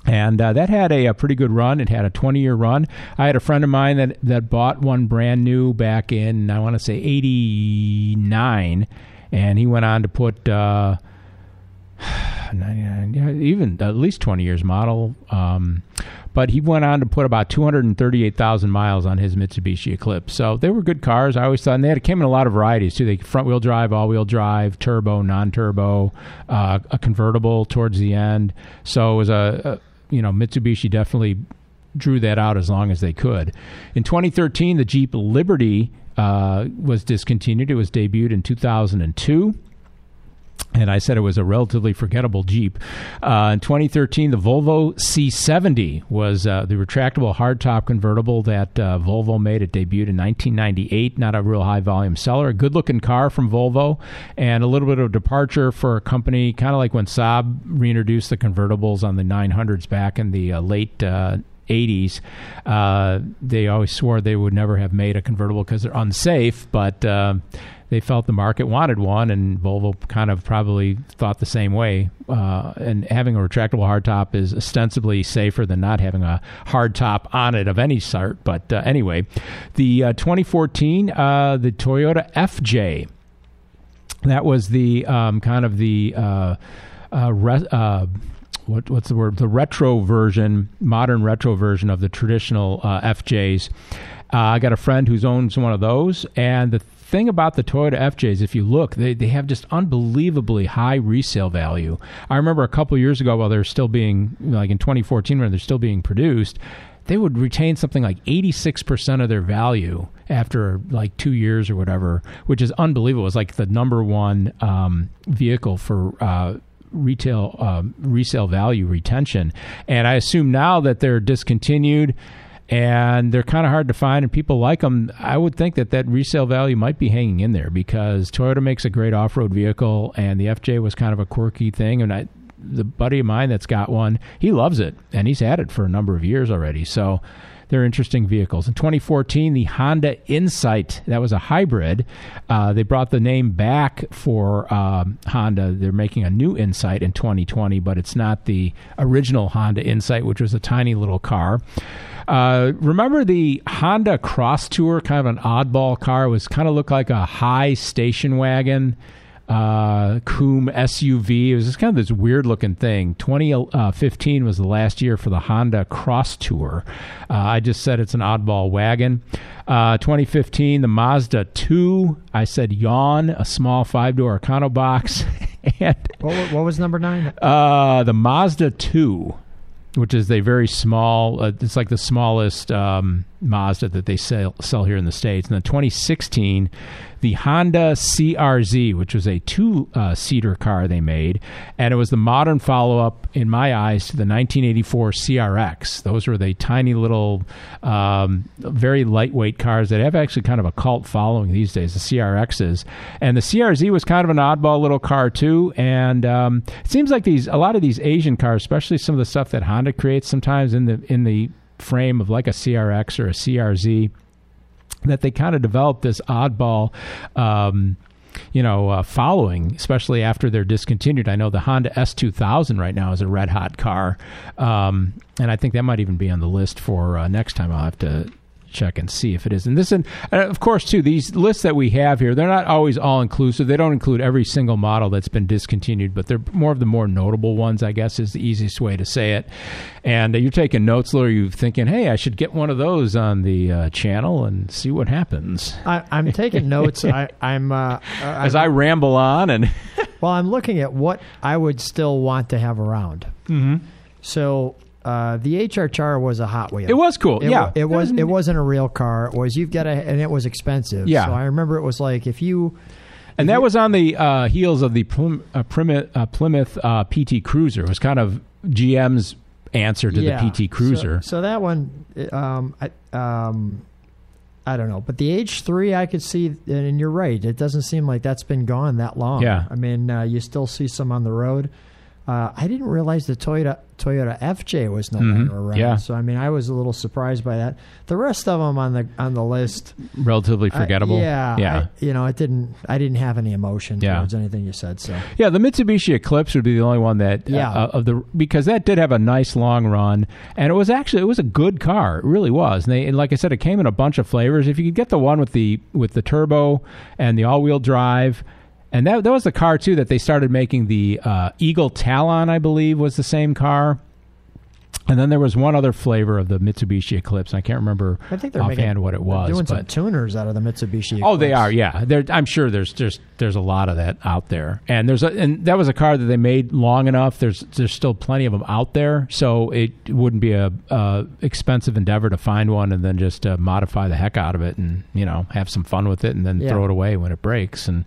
and uh, that had a, a, pretty good run. It had a 20 year run. I had a friend of mine that, that bought one brand new back in, I want to say, 89. And he went on to put uh, 99, yeah, even at least 20 years model. Um, but he went on to put about 238,000 miles on his Mitsubishi Eclipse. So they were good cars. I always thought, and they had, came in a lot of varieties too. They front wheel drive, all wheel drive, turbo, non turbo, uh, a convertible towards the end. So it was a, a you know, Mitsubishi definitely drew that out as long as they could. In 2013, the Jeep Liberty uh, was discontinued. It was debuted in 2002 and I said it was a relatively forgettable Jeep. Uh, in 2013, the Volvo C70 was uh, the retractable hardtop convertible that uh, Volvo made. It debuted in 1998. Not a real high volume seller. A good looking car from Volvo, and a little bit of departure for a company, kind of like when Saab reintroduced the convertibles on the 900s back in the uh, late. 80s, uh, uh, they always swore they would never have made a convertible because they're unsafe, but they felt the market wanted one, and Volvo kind of probably thought the same way. Uh, and having a retractable hardtop is ostensibly safer than not having a hardtop on it of any sort. But uh, anyway, the uh, 2014 uh, the Toyota FJ. That was the um, kind of the uh, uh, re- what, what's the word? The retro version, modern retro version of the traditional FJs. I got a friend who owns one of those, and the thing about the Toyota FJs, if you look, they, they have just unbelievably high resale value. I remember a couple years ago while they're still being, like in 2014 when they're still being produced, they would retain something like 86% of their value after like two years or whatever, which is unbelievable. It's like the number one um, vehicle for uh, retail um, resale value retention. And I assume now that they're discontinued and they're kind of hard to find and people like them i would think that that resale value might be hanging in there because toyota makes a great off-road vehicle and the fj was kind of a quirky thing and I, the buddy of mine that's got one he loves it and he's had it for a number of years already. So they're interesting vehicles. In 2014, the Honda Insight, that was a hybrid. Uh, they brought the name back for um, Honda. They're making a new Insight in 2020, but it's not the original Honda Insight, which was a tiny little car. Uh, remember the Honda Cross Tour, kind of an oddball car. It was kind of looked like a high station wagon uh, Coom SUV. It was just kind of this weird looking thing. 2015 was the last year for the Honda Cross Tour. Uh, I just said it's an oddball wagon. Uh, 2015, the Mazda 2. I said yawn, a small five door Econobox. and
what, what, was number nine?
Uh, the Mazda 2 which is a very small. Uh, it's like the smallest um, Mazda that they sell sell here in the states. And then 2016, the Honda CRZ, which was a two uh, seater car they made. And it was the modern follow up, in my eyes, to the 1984 CRX. Those were the tiny little, um, very lightweight cars that have actually kind of a cult following these days, the CRXs. And the CRZ was kind of an oddball little car, too. And um, it seems like these a lot of these Asian cars, especially some of the stuff that Honda creates sometimes in the in the frame of like a CRX or a CRZ that they kind of developed this oddball. Um, you know, uh, following, especially after they're discontinued. I know the Honda S2000 right now is a red hot car, um, and I think that might even be on the list for uh, next time. I'll have to check and see if it is. And this, and of course, too, these lists that we have here, they're not always all inclusive. They don't include every single model that's been discontinued, but they're more of the more notable ones, I guess, is the easiest way to say it. And uh, you're taking notes, Lou. You're thinking, hey, I should get one of those on the uh, channel and see what happens.
I, am taking notes. I, am uh,
as I'm, I ramble on and.
well, I'm looking at what I would still want to have around.
Mm-hmm.
So uh, the HHR was a Hot Wheel.
It was cool.
It,
yeah,
it was. It wasn't a real car. It was you've got a, and it was expensive.
Yeah.
So I remember it was like if you.
And that was on the uh, heels of the Plym- uh, Plymouth, uh, Plymouth uh, PT Cruiser. It was kind of GM's answer to
yeah.
the PT Cruiser.
So, so that one, um, I, um, I don't know, but the H3 I could see, and you're right. It doesn't seem like that's been gone that long.
Yeah.
I mean, uh, you still see some on the road. Uh, I didn't realize the Toyota Toyota FJ was no
mm-hmm.
longer around.
Yeah.
So I mean, I was a little surprised by that. The rest of them on the on the list,
relatively forgettable.
I, yeah,
yeah.
I, you know, it didn't. I didn't have any emotion
yeah.
towards anything you said. So
yeah, the Mitsubishi Eclipse would be the only one that
yeah.
Uh, of the because that did have a nice long run, and it was actually it was a good car. It really was. And they and like I said, it came in a bunch of flavors. If you could get the one with the with the turbo and the all wheel drive and that that was the car too that they started making the uh, Eagle Talon, I believe, was the same car. And then there was one other flavor of the Mitsubishi Eclipse. I can't remember
I think they're
offhand
making,
what it
they're
was.
Doing some tuners out of the Mitsubishi.
Oh, they are. Yeah, There- I'm sure there's there's there's a lot of that out there, and there's a, and that was a car that they made long enough. There's there's still plenty of them out there, so it wouldn't be a, uh expensive endeavor to find one and then just uh, modify the heck out of it and you know have some fun with it and then
Yeah.
throw it away when it breaks and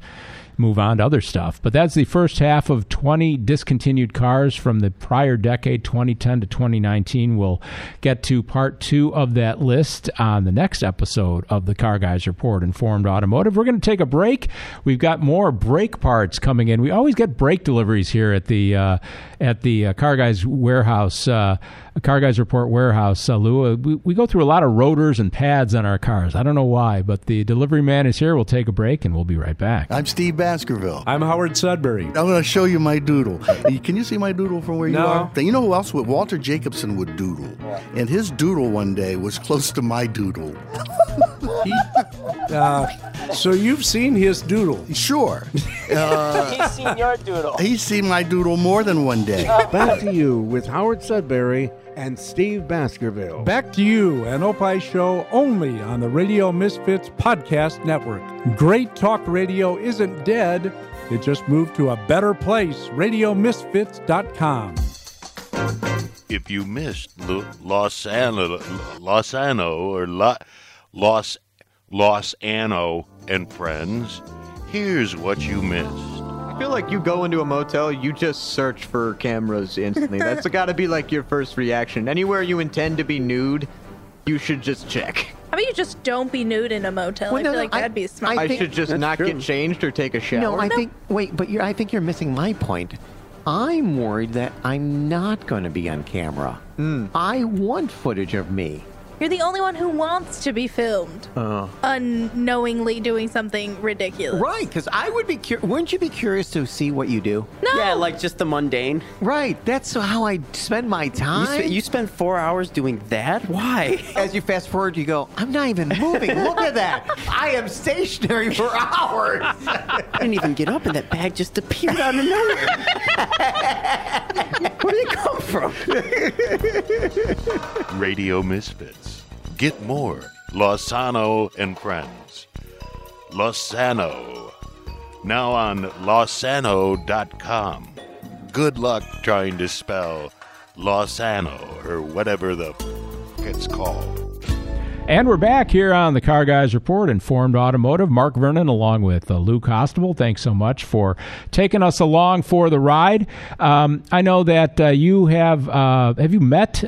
move on to other stuff. But that's the first half of 20 discontinued cars from the prior decade, 2010 to 2019. We'll get to part two of that list on the next episode of the Car Guys Report Informed Automotive. We're going to take a break. We've got more brake parts coming in. We always get brake deliveries here at the uh, at the uh, Car Guys warehouse. Uh, Car Guys Report warehouse, uh, Lou. We, we go through a lot of rotors and pads on our cars. I don't know why, but the delivery man is here. We'll take a break and we'll be right back.
I'm Steve Baskerville.
I'm Howard Sudbury.
I'm going to show you my doodle. Can you see my doodle from where you
No.
are? You know who else would? Walter Jacobson would doodle. And his doodle one day was close to my doodle.
He, uh, so you've seen his doodle.
Sure. Uh,
He's seen your doodle.
he's seen my doodle more than one day.
Back to you with Howard Sudbury and Steve Baskerville.
Back to you, an Opie show only on the Radio Misfits Podcast Network. Great talk radio isn't dead, it just moved to a better place. RadioMisfits.com.
if you missed Lo- Los Ano, Los Ano or La, Los Los Ano and friends, here's what you missed.
I feel like you go into a motel, you just search for cameras instantly. That's got to be like your first reaction. Anywhere you intend to be nude, you should just check.
How about you just don't be nude in a motel?
Well,
I
no,
feel
no,
like
I-
that'd be smart.
I,
think-
should just not
true.
get changed or take a shower.
No, I think. Wait, but you're, I think you're missing my point. I'm worried that I'm not going to be on camera. Hmm. I want footage of me.
You're the only one who wants to be filmed, oh. unknowingly doing something ridiculous.
Right, because I would be. curious. wouldn't you be curious to see what you do?
No.
Yeah, like just the mundane.
Right, that's how I spend my
You,
time.
sp- you spend four hours doing that? Why?
As you fast forward, you go, I'm not even moving. Look at that. I am stationary for hours.
I didn't even get up and that bag just appeared out of nowhere. Where did it come from?
Radio Misfits. Get more Losano and friends. Losano. Now on losano.com. Good luck trying to spell Losano or whatever the f- it's called.
And we're back here on the Car Guys Report, Informed Automotive. Mark Vernon, along with uh, Lou Costabile. Thanks so much for taking us along for the ride. Um, I know that uh, you have uh, have you met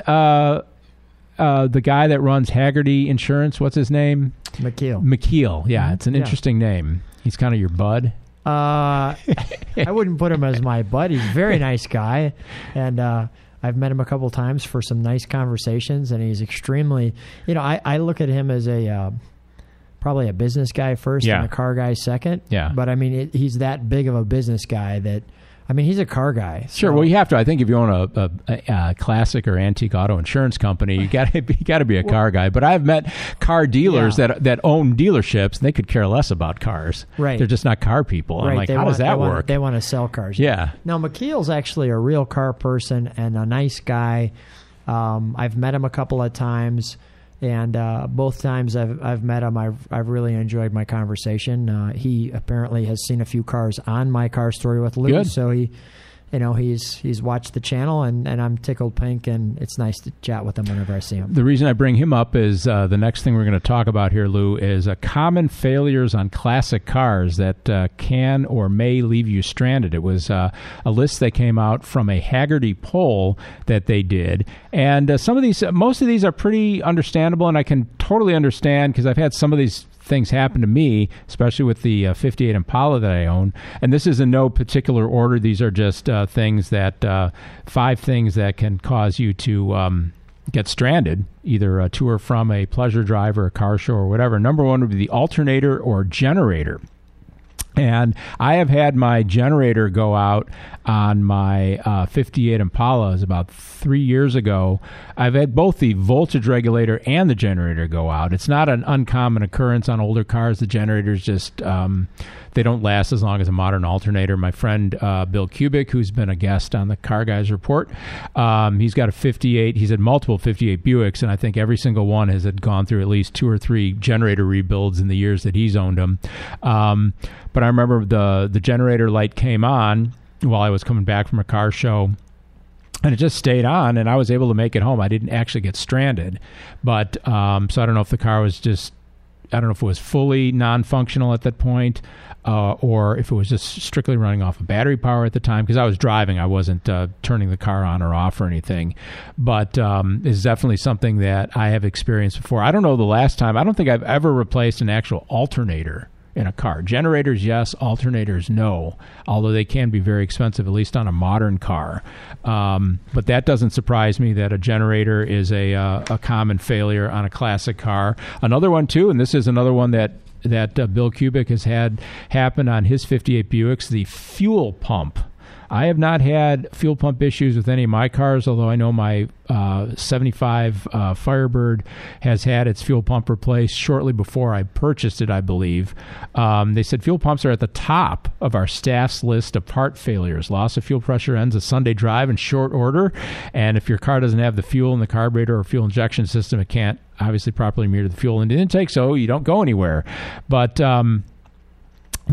uh, the guy that runs Hagerty Insurance? What's his name?
McKeel.
McKeel. Yeah, it's an
Yeah.
interesting name. He's kind of your bud.
Uh, I wouldn't put him as my bud. He's a very nice guy, and uh, I've met him a couple times for some nice conversations. And he's extremely, you know, I, I look at him as a uh, probably a business guy first
Yeah.
and a car guy second.
Yeah.
but I mean, it, he's that big of a business guy that, I mean, he's a car guy.
Sure. Well, you have to. I think if you own a, a, a, classic or antique auto insurance company, you got to you got to be a car guy. But I've met car dealers
Yeah.
that that own dealerships, and they could care less about cars.
Right.
They're just not car people. I'm
Right,
like,
they
how
want-
does
they
that
want-
work?
They want to sell cars.
Yeah.
No, McKeel's actually a real car person and a nice guy. Um, I've met him a couple of times, and uh, both times I've I've met him, I've I've really enjoyed my conversation. Uh, he apparently has seen a few cars on my car story with Lou,
Good.
so he. You know he's he's watched the channel and, and I'm tickled pink and it's nice to chat with him whenever I see him.
The reason I bring him up is uh, the next thing we're going to talk about here, Lou, is uh, common failures on classic cars that uh, can or may leave you stranded. It was uh, a list that came out from a Hagerty poll that they did, and uh, some of these, most of these, are pretty understandable, and I can totally understand because I've had some of these things happen to me, especially with the uh, 58 Impala that I own. And this is in no particular order. These are just uh, things that, uh, five things that can cause you to um, get stranded, either to or from a pleasure drive or a car show or whatever. Number one would be the alternator or generator. And I have had my generator go out on my uh, 58 Impalas about three years ago. I've had both the voltage regulator and the generator go out. It's not an uncommon occurrence on older cars. The generators just um, they don't last as long as a modern alternator. My friend uh, Bill Kubik, who's been a guest on the Car Guys Report, um, he's got a 58. He's had multiple 58 Buicks, and I think every single one has had gone through at least two or three generator rebuilds in the years that he's owned them. Um, but I remember the the generator light came on while I was coming back from a car show and it just stayed on and i was able to make it home. I didn't actually get stranded but um, so i don't know if the car was just i don't know if it was fully non-functional at that point uh, or if it was just strictly running off of battery power at the time because i was driving. I wasn't uh, turning the car on or off or anything. But um, it's definitely something that i have experienced before. I don't know the last time i don't think i've ever replaced an actual alternator in a car. Generators, yes. Alternators, no. Although they can be very expensive, at least on a modern car. Um, but that doesn't surprise me that a generator is a uh, a common failure on a classic car. Another one too, and this is another one that that uh, Bill Kubik has had happen on his 58 Buicks, the fuel pump I have not had fuel pump issues with any of my cars, although I know my uh, 75 uh, Firebird has had its fuel pump replaced shortly before I purchased it, I believe. Um, they said fuel pumps are at the top of our staff's list of part failures. Loss of fuel pressure ends a Sunday drive in short order, and if your car doesn't have the fuel in the carburetor or fuel injection system, it can't obviously properly meter the fuel into the intake, so you don't go anywhere. But um,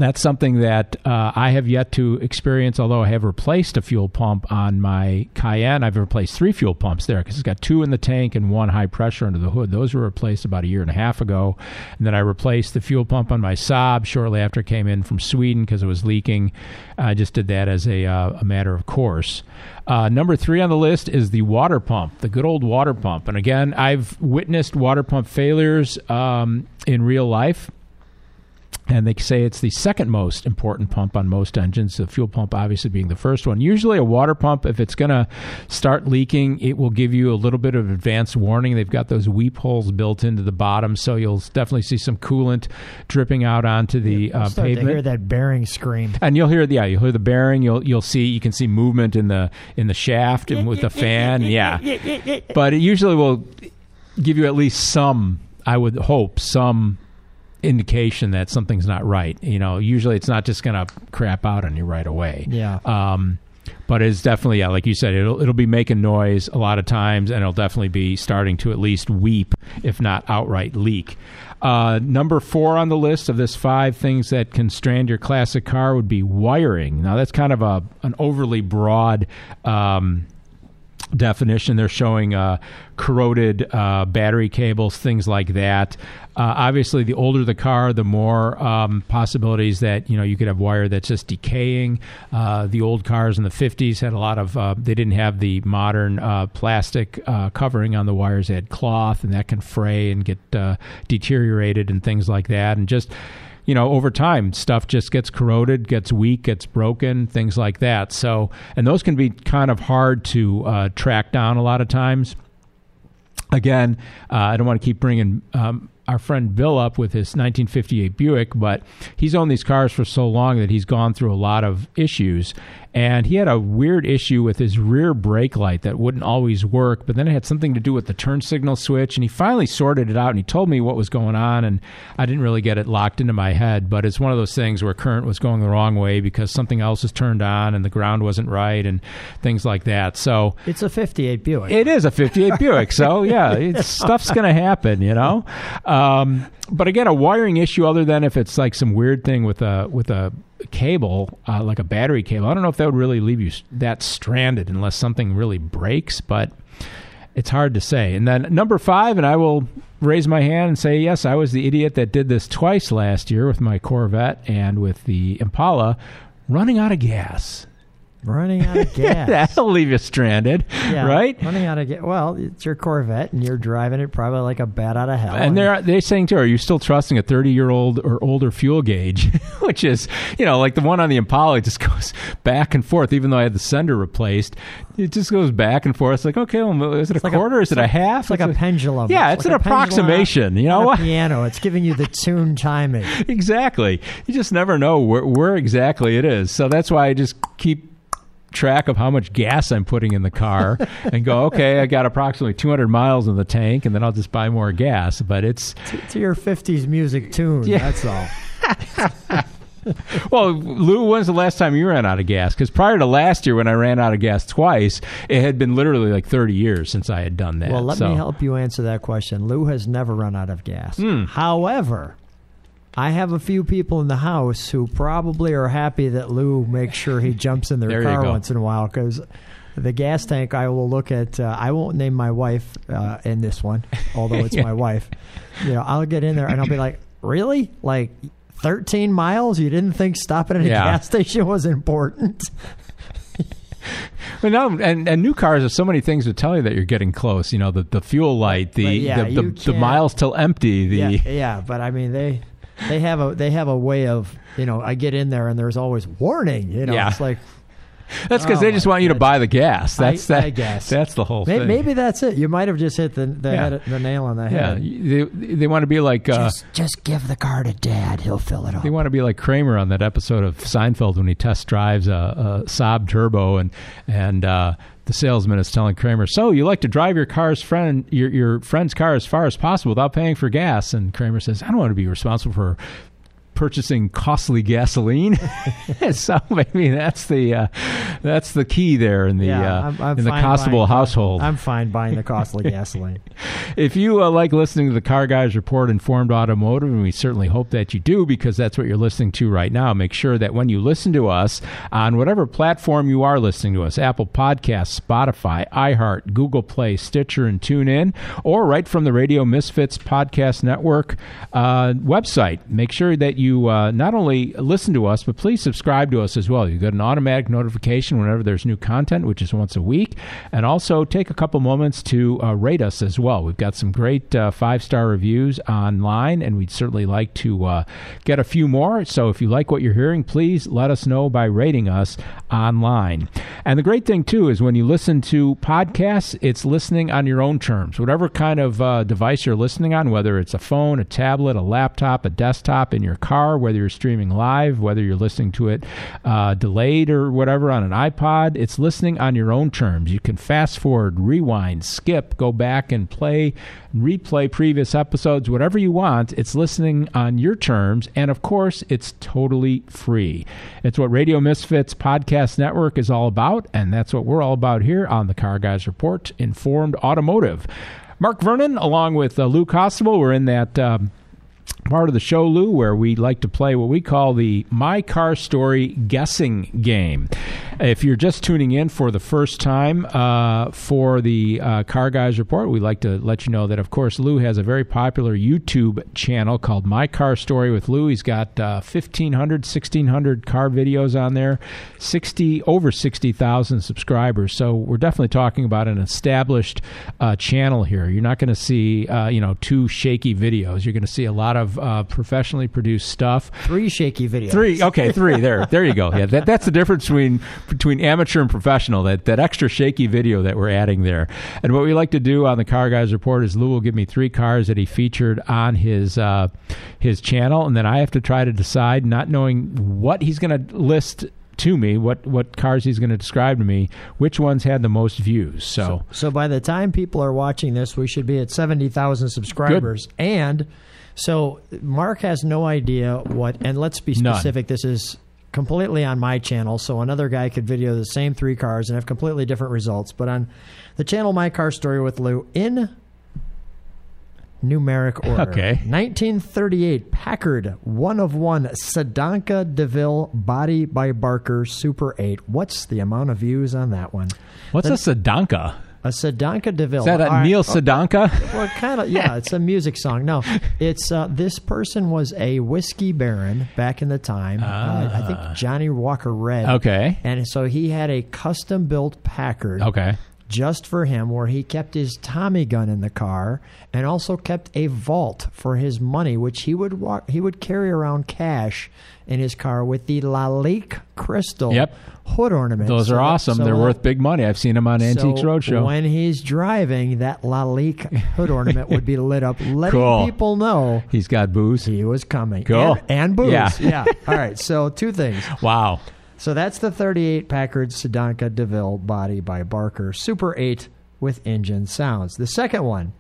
that's something that uh, I have yet to experience. Although I have replaced a fuel pump on my Cayenne, I've replaced three fuel pumps there because it's got two in the tank and one high pressure under the hood. Those were replaced about a year and a half ago, and then I replaced the fuel pump on my Saab shortly after it came in from Sweden because it was leaking. I just did that as a, uh, a matter of course. Uh, number three on the list is the water pump, the good old water pump. And again, I've witnessed water pump failures um, in real life and they say it's the second most important pump on most engines, the fuel pump obviously being the first one. Usually, a water pump, if it's going to start leaking, it will give you a little bit of advance warning. They've got those weep holes built into the bottom, so you'll definitely see some coolant dripping out onto the uh, pavement.
to hear that bearing scream.
And you'll hear, the yeah, you'll hear the bearing. You'll you'll see, you can see movement in the in the shaft and with the fan. Yeah, but it usually will give you at least some. I would hope some indication that something's not right. You know, usually it's not just going to crap out on you right away.
Yeah.
Um, but it's definitely yeah, like you said, it'll it'll be making noise a lot of times, and it'll definitely be starting to at least weep, if not outright leak. Uh, number four on the list of this five things that can strand your classic car would be wiring. Now that's kind of a an overly broad. Um, definition. They're showing uh, corroded uh, battery cables, things like that. Uh, obviously, the older the car, the more um, possibilities that you know you could have wire that's just decaying. Uh, the old cars in the 50s had a lot of. Uh, they didn't have the modern uh, plastic covering on the wires. They had cloth, and that can fray and get deteriorated and things like that. And just you know, over time, stuff just gets corroded, gets weak, gets broken, things like that. So, and those can be kind of hard to uh, track down a lot of times. Again, uh, I don't want to keep bringing um, our friend Bill up with his 1958 Buick, but he's owned these cars for so long that he's gone through a lot of issues and he had a weird issue with his rear brake light that wouldn't always work but then it had something to do with the turn signal switch and he finally sorted it out and he told me what was going on and i didn't really get it locked into my head but it's one of those things where current was going the wrong way because something else was turned on and the ground wasn't right and things like that. So
it's a 58 buick.
It is a 58 buick. So yeah stuff's gonna happen you know? Um, but again, a wiring issue other than if it's like some weird thing with a with a cable, uh, like a battery cable. I don't know if that would really leave you that stranded unless something really breaks, but it's hard to say. And then number five, and I will raise my hand and say, yes, I was the idiot that did this twice last year with my Corvette and with the Impala, running out of gas.
Running out of gas.
That'll leave you stranded,
Yeah,
right?
Running out of gas. Well, it's your Corvette, and you're driving it probably like a bat out of hell.
And they're they're saying too, are you still trusting a thirty year old or older fuel gauge, which is you know like the one on the Impala just goes back and forth. Even though I had the sender replaced, it just goes back and forth. It's like okay, well, is it a
like a-
quarter? is it a half?
It's like a pendulum.
Yeah, it's,
like
an
a a-
approximation. you know what?
Piano. It's giving you the tune timing.
exactly. You just never know where, where exactly it is. So that's why I just keep track of how much gas I'm putting in the car and go, okay, I got approximately 200 miles in the tank, and then I'll just buy more gas. But it's
To your 50s music tune.
Yeah.
That's all.
well, Lou, when's the last time you ran out of gas? Because prior to last year, when I ran out of gas twice, it had been literally like 30 years since I had done that.
Well, let
So-
me help you answer that question. Lou has never run out of gas.
Hmm.
However, I have a few people in the house who probably are happy that Lou makes sure he jumps in their car once in a while because the gas tank I will look at. Uh, I won't name my wife uh, in this one, although it's my wife. You know, I'll get in there and I'll be like, "Really? Like 13 miles? You didn't think stopping at a
Yeah.
gas station was important?"
But no, and, and new cars have so many things to tell you that you're getting close. You know, the, the fuel light, the
yeah,
the, the, the miles till empty, the
yeah, yeah, but I mean they they have a they have a way of you know I get in there and there's always warning. You know,
Yeah.
it's like
That's because
Oh,
they just want you to buy the gas. That's
I,
that.
I guess
That's the whole
May-
thing.
Maybe that's it. You might have just hit the the,
Yeah.
head, the nail on the head.
Yeah, they, they want to be like uh,
just just give the car to Dad. He'll fill it up.
they want to be like Kramer on that episode of Seinfeld when he test drives a, a Saab Turbo and and uh, the salesman is telling Kramer, "So you like to drive your car's friend your your friend's car as far as possible without paying for gas?" And Kramer says, "I don't want to be responsible for." Purchasing costly gasoline, so maybe that's the uh, that's the key there in the
yeah,
uh,
I'm, I'm
in the
Costabile
household.
I'm fine buying the costly gasoline.
If you uh, like listening to the Car Guys Report Informed Automotive, and we certainly hope that you do because that's what you're listening to right now, make sure that when you listen to us on whatever platform you are listening to us Apple Podcasts, Spotify, iHeart, Google Play, Stitcher, and TuneIn, or right from the Radio Misfits Podcast Network uh, website, make sure that you uh, not only listen to us, but please subscribe to us as well. You get an automatic notification whenever there's new content, which is once a week, and also take a couple moments to uh, rate us as well. We've got some great uh, five star reviews online, and we'd certainly like to uh, get a few more. So if you like what you're hearing, please let us know by rating us online. And the great thing, too, is when you listen to podcasts, it's listening on your own terms. Whatever kind of uh, device you're listening on, whether it's a phone, a tablet, a laptop, a desktop, in your car, whether you're streaming live, whether you're listening to it uh, delayed or whatever on an iPod, it's listening on your own terms. You can fast forward, rewind, skip, go back and play, replay previous episodes, whatever you want. It's listening on your terms. And of course, it's totally free. It's what Radio Misfits Podcast Network is all about. And that's what we're all about here on the Car Guys Report Informed Automotive. Mark Vernon, along with uh, Lou Costabile, we're in that. Um, part of the show, Lou, where we like to play what we call the My Car Story guessing game. If you're just tuning in for the first time uh, for the uh, Car Guys Report, we'd like to let you know that, of course, Lou has a very popular YouTube channel called My Car Story with Lou. He's got uh, 1,500, 1,600 car videos on there, 60 over 60,000 subscribers. So we're definitely talking about an established uh, channel here. You're not going to see, uh, you know, two shaky videos. You're going to see a lot of uh, professionally produced stuff.
Three shaky videos.
Three, okay, three. There, there you go. Yeah, that, that's the difference between between amateur and professional. That that extra shaky video that we're adding there. And what we like to do on the Car Guys Report is Lou will give me three cars that he featured on his uh, his channel, and then I have to try to decide, not knowing what he's going to list to me, what what cars he's going to describe to me, which ones had the most views. So,
So by the time people are watching this, we should be at 70,000 subscribers. And so Mark has no idea what, and let's be
None.
specific, this is completely on my channel. So another guy could video the same three cars and have completely different results. But on the channel My Car Story with Lou, in numeric order.
Okay.
1938 Packard one of one Sedanca DeVille Body by Barker Super 8. What's the amount of views on that one?
what's
The-
a Sedanca?
A Sedanca DeVille.
Is that a
All right.
Neil Sedanka?
Well, kind of. Yeah, it's a music song. No, it's uh, this person was a whiskey baron back in the time. Uh, I think Johnny Walker Red.
Ah. Okay.
And so he had a custom built Packard.
Okay.
Just for him, where he kept his Tommy gun in the car, and also kept a vault for his money, which he would walk, he would carry around cash in his car with the Lalique crystal
Yep.
hood ornament.
Those are
that-
awesome.
so
They're
that-
worth big money. I've seen them on Antiques
so
Roadshow.
When he's driving, that Lalique hood ornament would be lit up, letting
Cool.
people know
He's got booze.
he was coming.
Cool.
And, and booze.
Yeah.
yeah. All right. So two things.
Wow.
So that's the 38 Packard Sedanca DeVille body by Barker Super 8 with engine sounds. The second one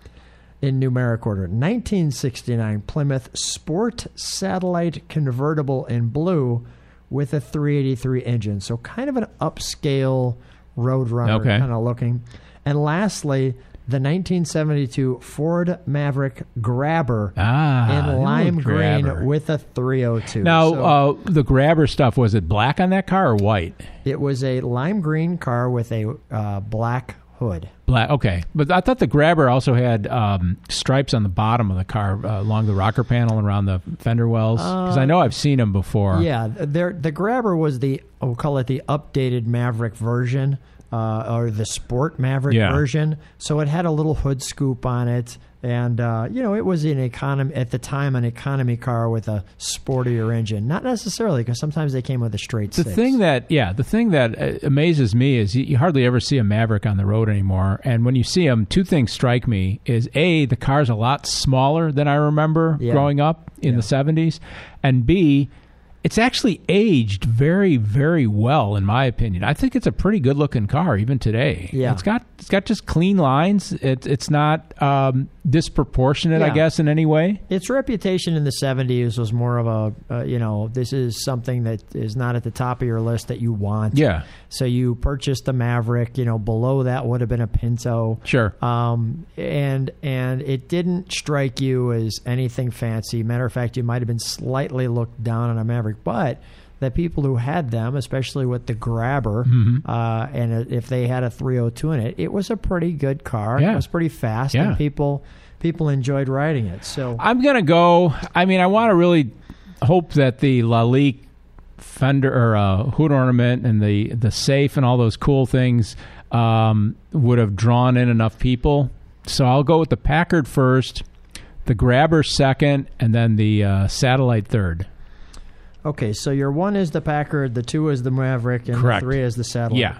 in numeric order 1969 Plymouth Sport Satellite Convertible in blue with a 383 engine. So kind of an upscale Roadrunner
Okay.
kind of looking. And lastly, the 1972 Ford Maverick Grabber
Ah,
in lime green
Grabber.
with a 302.
Now,
So-
uh, the grabber stuff was it black on that car or white?
It was a lime green car with a uh, black hood.
Black. Okay, but I thought the grabber also had um, stripes on the bottom of the car uh, along the rocker panel and around the fender wells because I know I've seen them before.
Yeah, there the Grabber was the we'll call it the updated Maverick version. Uh, or the Sport Maverick
Yeah.
version, so it had a little hood scoop on it, and uh, you know it was an economy at the time an economy car with a sportier engine. Not necessarily because sometimes they came with a straight
The
six.
thing that, yeah, the thing that uh, amazes me is you, you hardly ever see a Maverick on the road anymore. And when you see them, two things strike me: is a the car's a lot smaller than I remember
Yeah.
growing up in the '70s, and b it's actually aged very, very well, in my opinion. I think it's a pretty good-looking car even today.
Yeah.
it's got it's got just clean lines. It, it's not um, disproportionate, I guess, in any way.
Its reputation in the 70s was more of a, uh, you know, this is something that is not at the top of your list that you want.
Yeah.
So you purchased the Maverick, you know, below that would have been a Pinto.
Sure.
Um, and and it didn't strike you as anything fancy. Matter of fact, you might have been slightly looked down on a Maverick, but the people who had them, especially with the Grabber,
Mhm.
uh, and if they had a 302 in it, it was a pretty good car.
Yeah.
It was pretty fast,
Yeah.
and people people enjoyed riding it. So
I'm gonna go. I mean, I want to really hope that the Lalique fender or uh, hood ornament and the the safe and all those cool things um, would have drawn in enough people. So I'll go with the Packard first, the Grabber second, and then the uh, Satellite third.
Okay, so your one is the Packard, the two is the Maverick, and
Correct.
the three is the Satellite.
Yeah.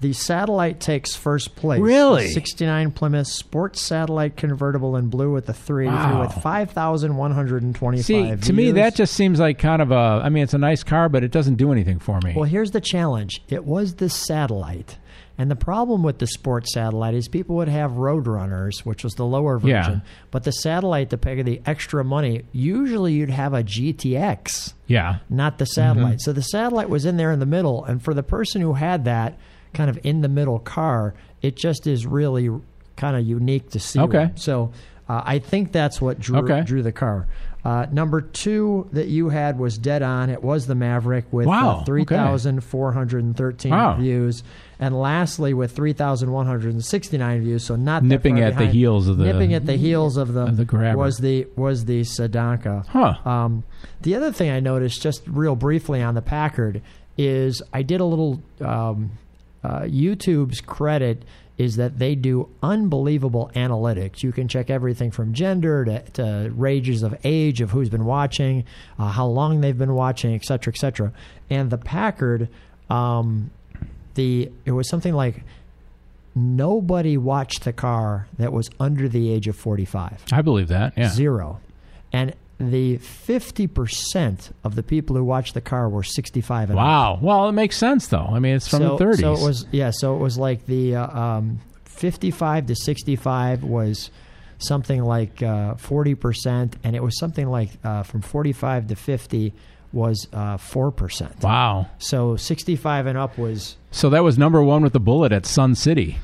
The Satellite takes first place.
Really?
69 Plymouth Sports Satellite convertible in blue with the 383
Wow.
with 5,125
See, to me, that just seems like kind of a. I mean, it's a nice car, but it doesn't do anything for me.
Well, here's the challenge. It was the Satellite. And the problem with the sports satellite is people would have Roadrunners, which was the lower version.
Yeah.
But the satellite, to pay the extra money, usually you'd have a GTX.
yeah.
not the satellite.
Mhm.
So the satellite was in there in the middle, and for the person who had that kind of in the middle car, it just is really kind of unique to see.
Okay.
one. So uh, I think that's what drew
Okay.
drew the car. Uh, number two that you had was dead on. It was the Maverick with
Wow,
uh,
okay.
three thousand four hundred and thirteen
Wow.
views, and lastly with three thousand one hundred and sixty nine views. So not that
Nipping
far
at the heels of the-
nipping at the heels of the,
of the Grabber.
was the was the Sedanca.
Huh.
Um, the other thing I noticed, just real briefly on the Packard, is I did a little um, uh, YouTube's credit is that they do unbelievable analytics. You can check everything from gender to, to ranges of age of who's been watching, uh, how long they've been watching, et cetera, et cetera. And the Packard, um, the it was something like nobody watched the car that was under the age of 45.
I believe that. Yeah.
Zero. And the 50% of the people who watched the car were 65 and up.
Wow. Well, it makes sense though. I mean, it's from
so,
the 30s.
So it was yeah, so it was like the uh, um, 55 to 65 was something like uh, 40% and it was something like uh, from 45 to 50 was uh, 4%.
wow.
So 65 and up was
So that was number one with the bullet at Sun City.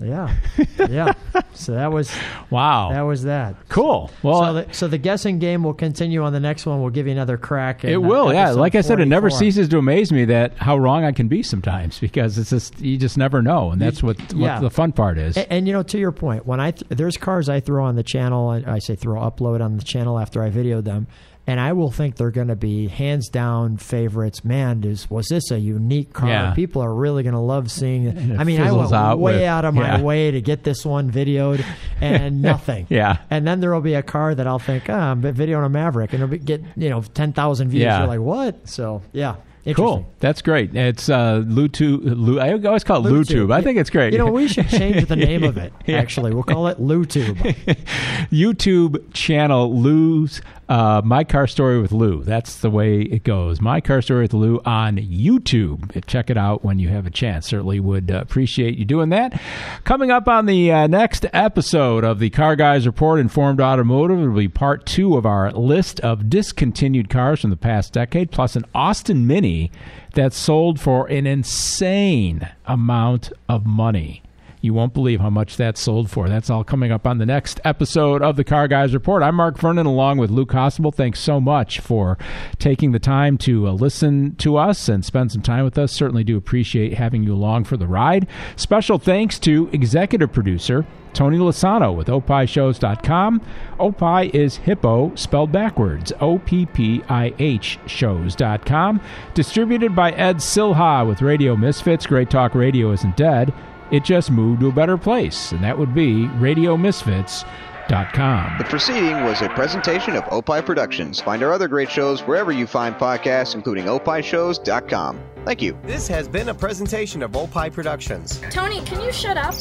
Yeah, yeah. So that was
wow.
That was that.
Cool. Well,
so the, so the guessing game will continue on the next one. We'll give you another crack.
It
uh,
will, yeah. Like I said, it never ceases to amaze me that how wrong I can be sometimes because it's just you just never know, and that's what, what the fun part is.
And, and, you know, to your point, when I th- there's cars I throw on the channel, I say throw upload on the channel after I video them, and I will think they're going to be hands down favorites. Man, is was this a unique car?
Yeah.
People are really going to love seeing it. I mean, I went
out
way
with-
out of my
yeah.
way to get this one videoed, and nothing.
Yeah.
And then there will be a car that I'll think, ah, I'm videoing a Maverick, and it'll be, get you know ten thousand views.
Yeah.
You're like, what? So yeah.
Cool. That's great. It's uh, LuTube. Lu, I always call it LuTube. I think it's great.
You know, we should change the name of it. Actually, we'll call it LuTube.
YouTube channel Lou's uh, My Car Story with Lou. That's the way it goes. My Car Story with Lou on YouTube. Check it out when you have a chance. Certainly would uh, appreciate you doing that. Coming up on the uh, next episode of the Car Guys Report Informed Automotive, it'll be part two of our list of discontinued cars from the past decade, plus an Austin Mini that sold for an insane amount of money. You won't believe how much that sold for. That's all coming up on the next episode of the Car Guys Report. I'm Mark Vernon along with Luke Costabile. Thanks so much for taking the time to uh, listen to us and spend some time with us. Certainly do appreciate having you along for the ride. Special thanks to executive producer Tony Lasano with opishows.com. Opie is hippo spelled backwards. O P P I H shows.com. Distributed by Ed Silha with Radio Misfits. Great Talk Radio isn't dead. It just moved to a better place, and that would be radiomisfits.com.
The proceeding was a presentation of Opie Productions. Find our other great shows wherever you find podcasts, including opishows.com. Thank you.
This has been a presentation of Opie Productions.
Tony, can you shut up?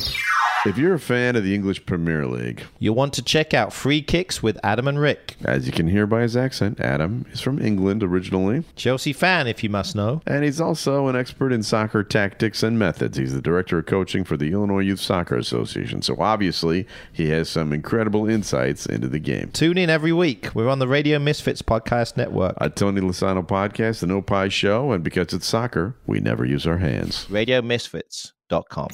If you're a fan of the English Premier League,
you'll want to check out Free Kicks with Adam and Rick.
As you can hear by his accent, Adam is from England originally.
Chelsea fan, if you must know.
And he's also an expert in soccer tactics and methods. He's the director of coaching for the Illinois Youth Soccer Association. So obviously, he has some incredible insights into the game.
Tune in every week. We're on the Radio Misfits Podcast Network.
A Tony Lasano podcast, the No Pie Show, and because it's soccer, we never use our hands.
RadioMisfits.com.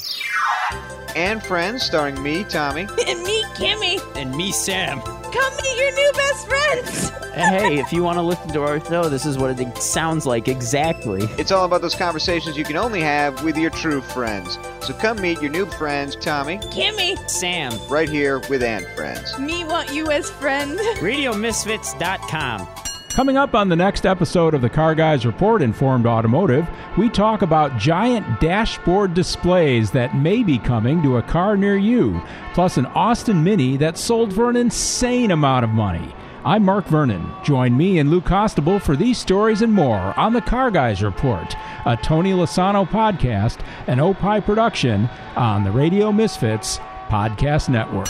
And Friends, starring me, Tommy.
And me, Kimmy.
And me, Sam.
Come meet your new best friends.
hey, if you want to listen to our show, this is what it sounds like exactly.
It's all about those conversations you can only have with your true friends. So come meet your new friends, Tommy.
Kimmy.
Sam.
Right here with And Friends.
Me want you as friend.
RadioMisfits.com.
Coming up on the next episode of the Car Guys Report Informed Automotive, we talk about giant dashboard displays that may be coming to a car near you, plus an Austin Mini that sold for an insane amount of money. I'm Mark Vernon. Join me and Lou Costabile for these stories and more on the Car Guys Report, a Tony Lasano podcast, an Opie production on the Radio Misfits Podcast Network.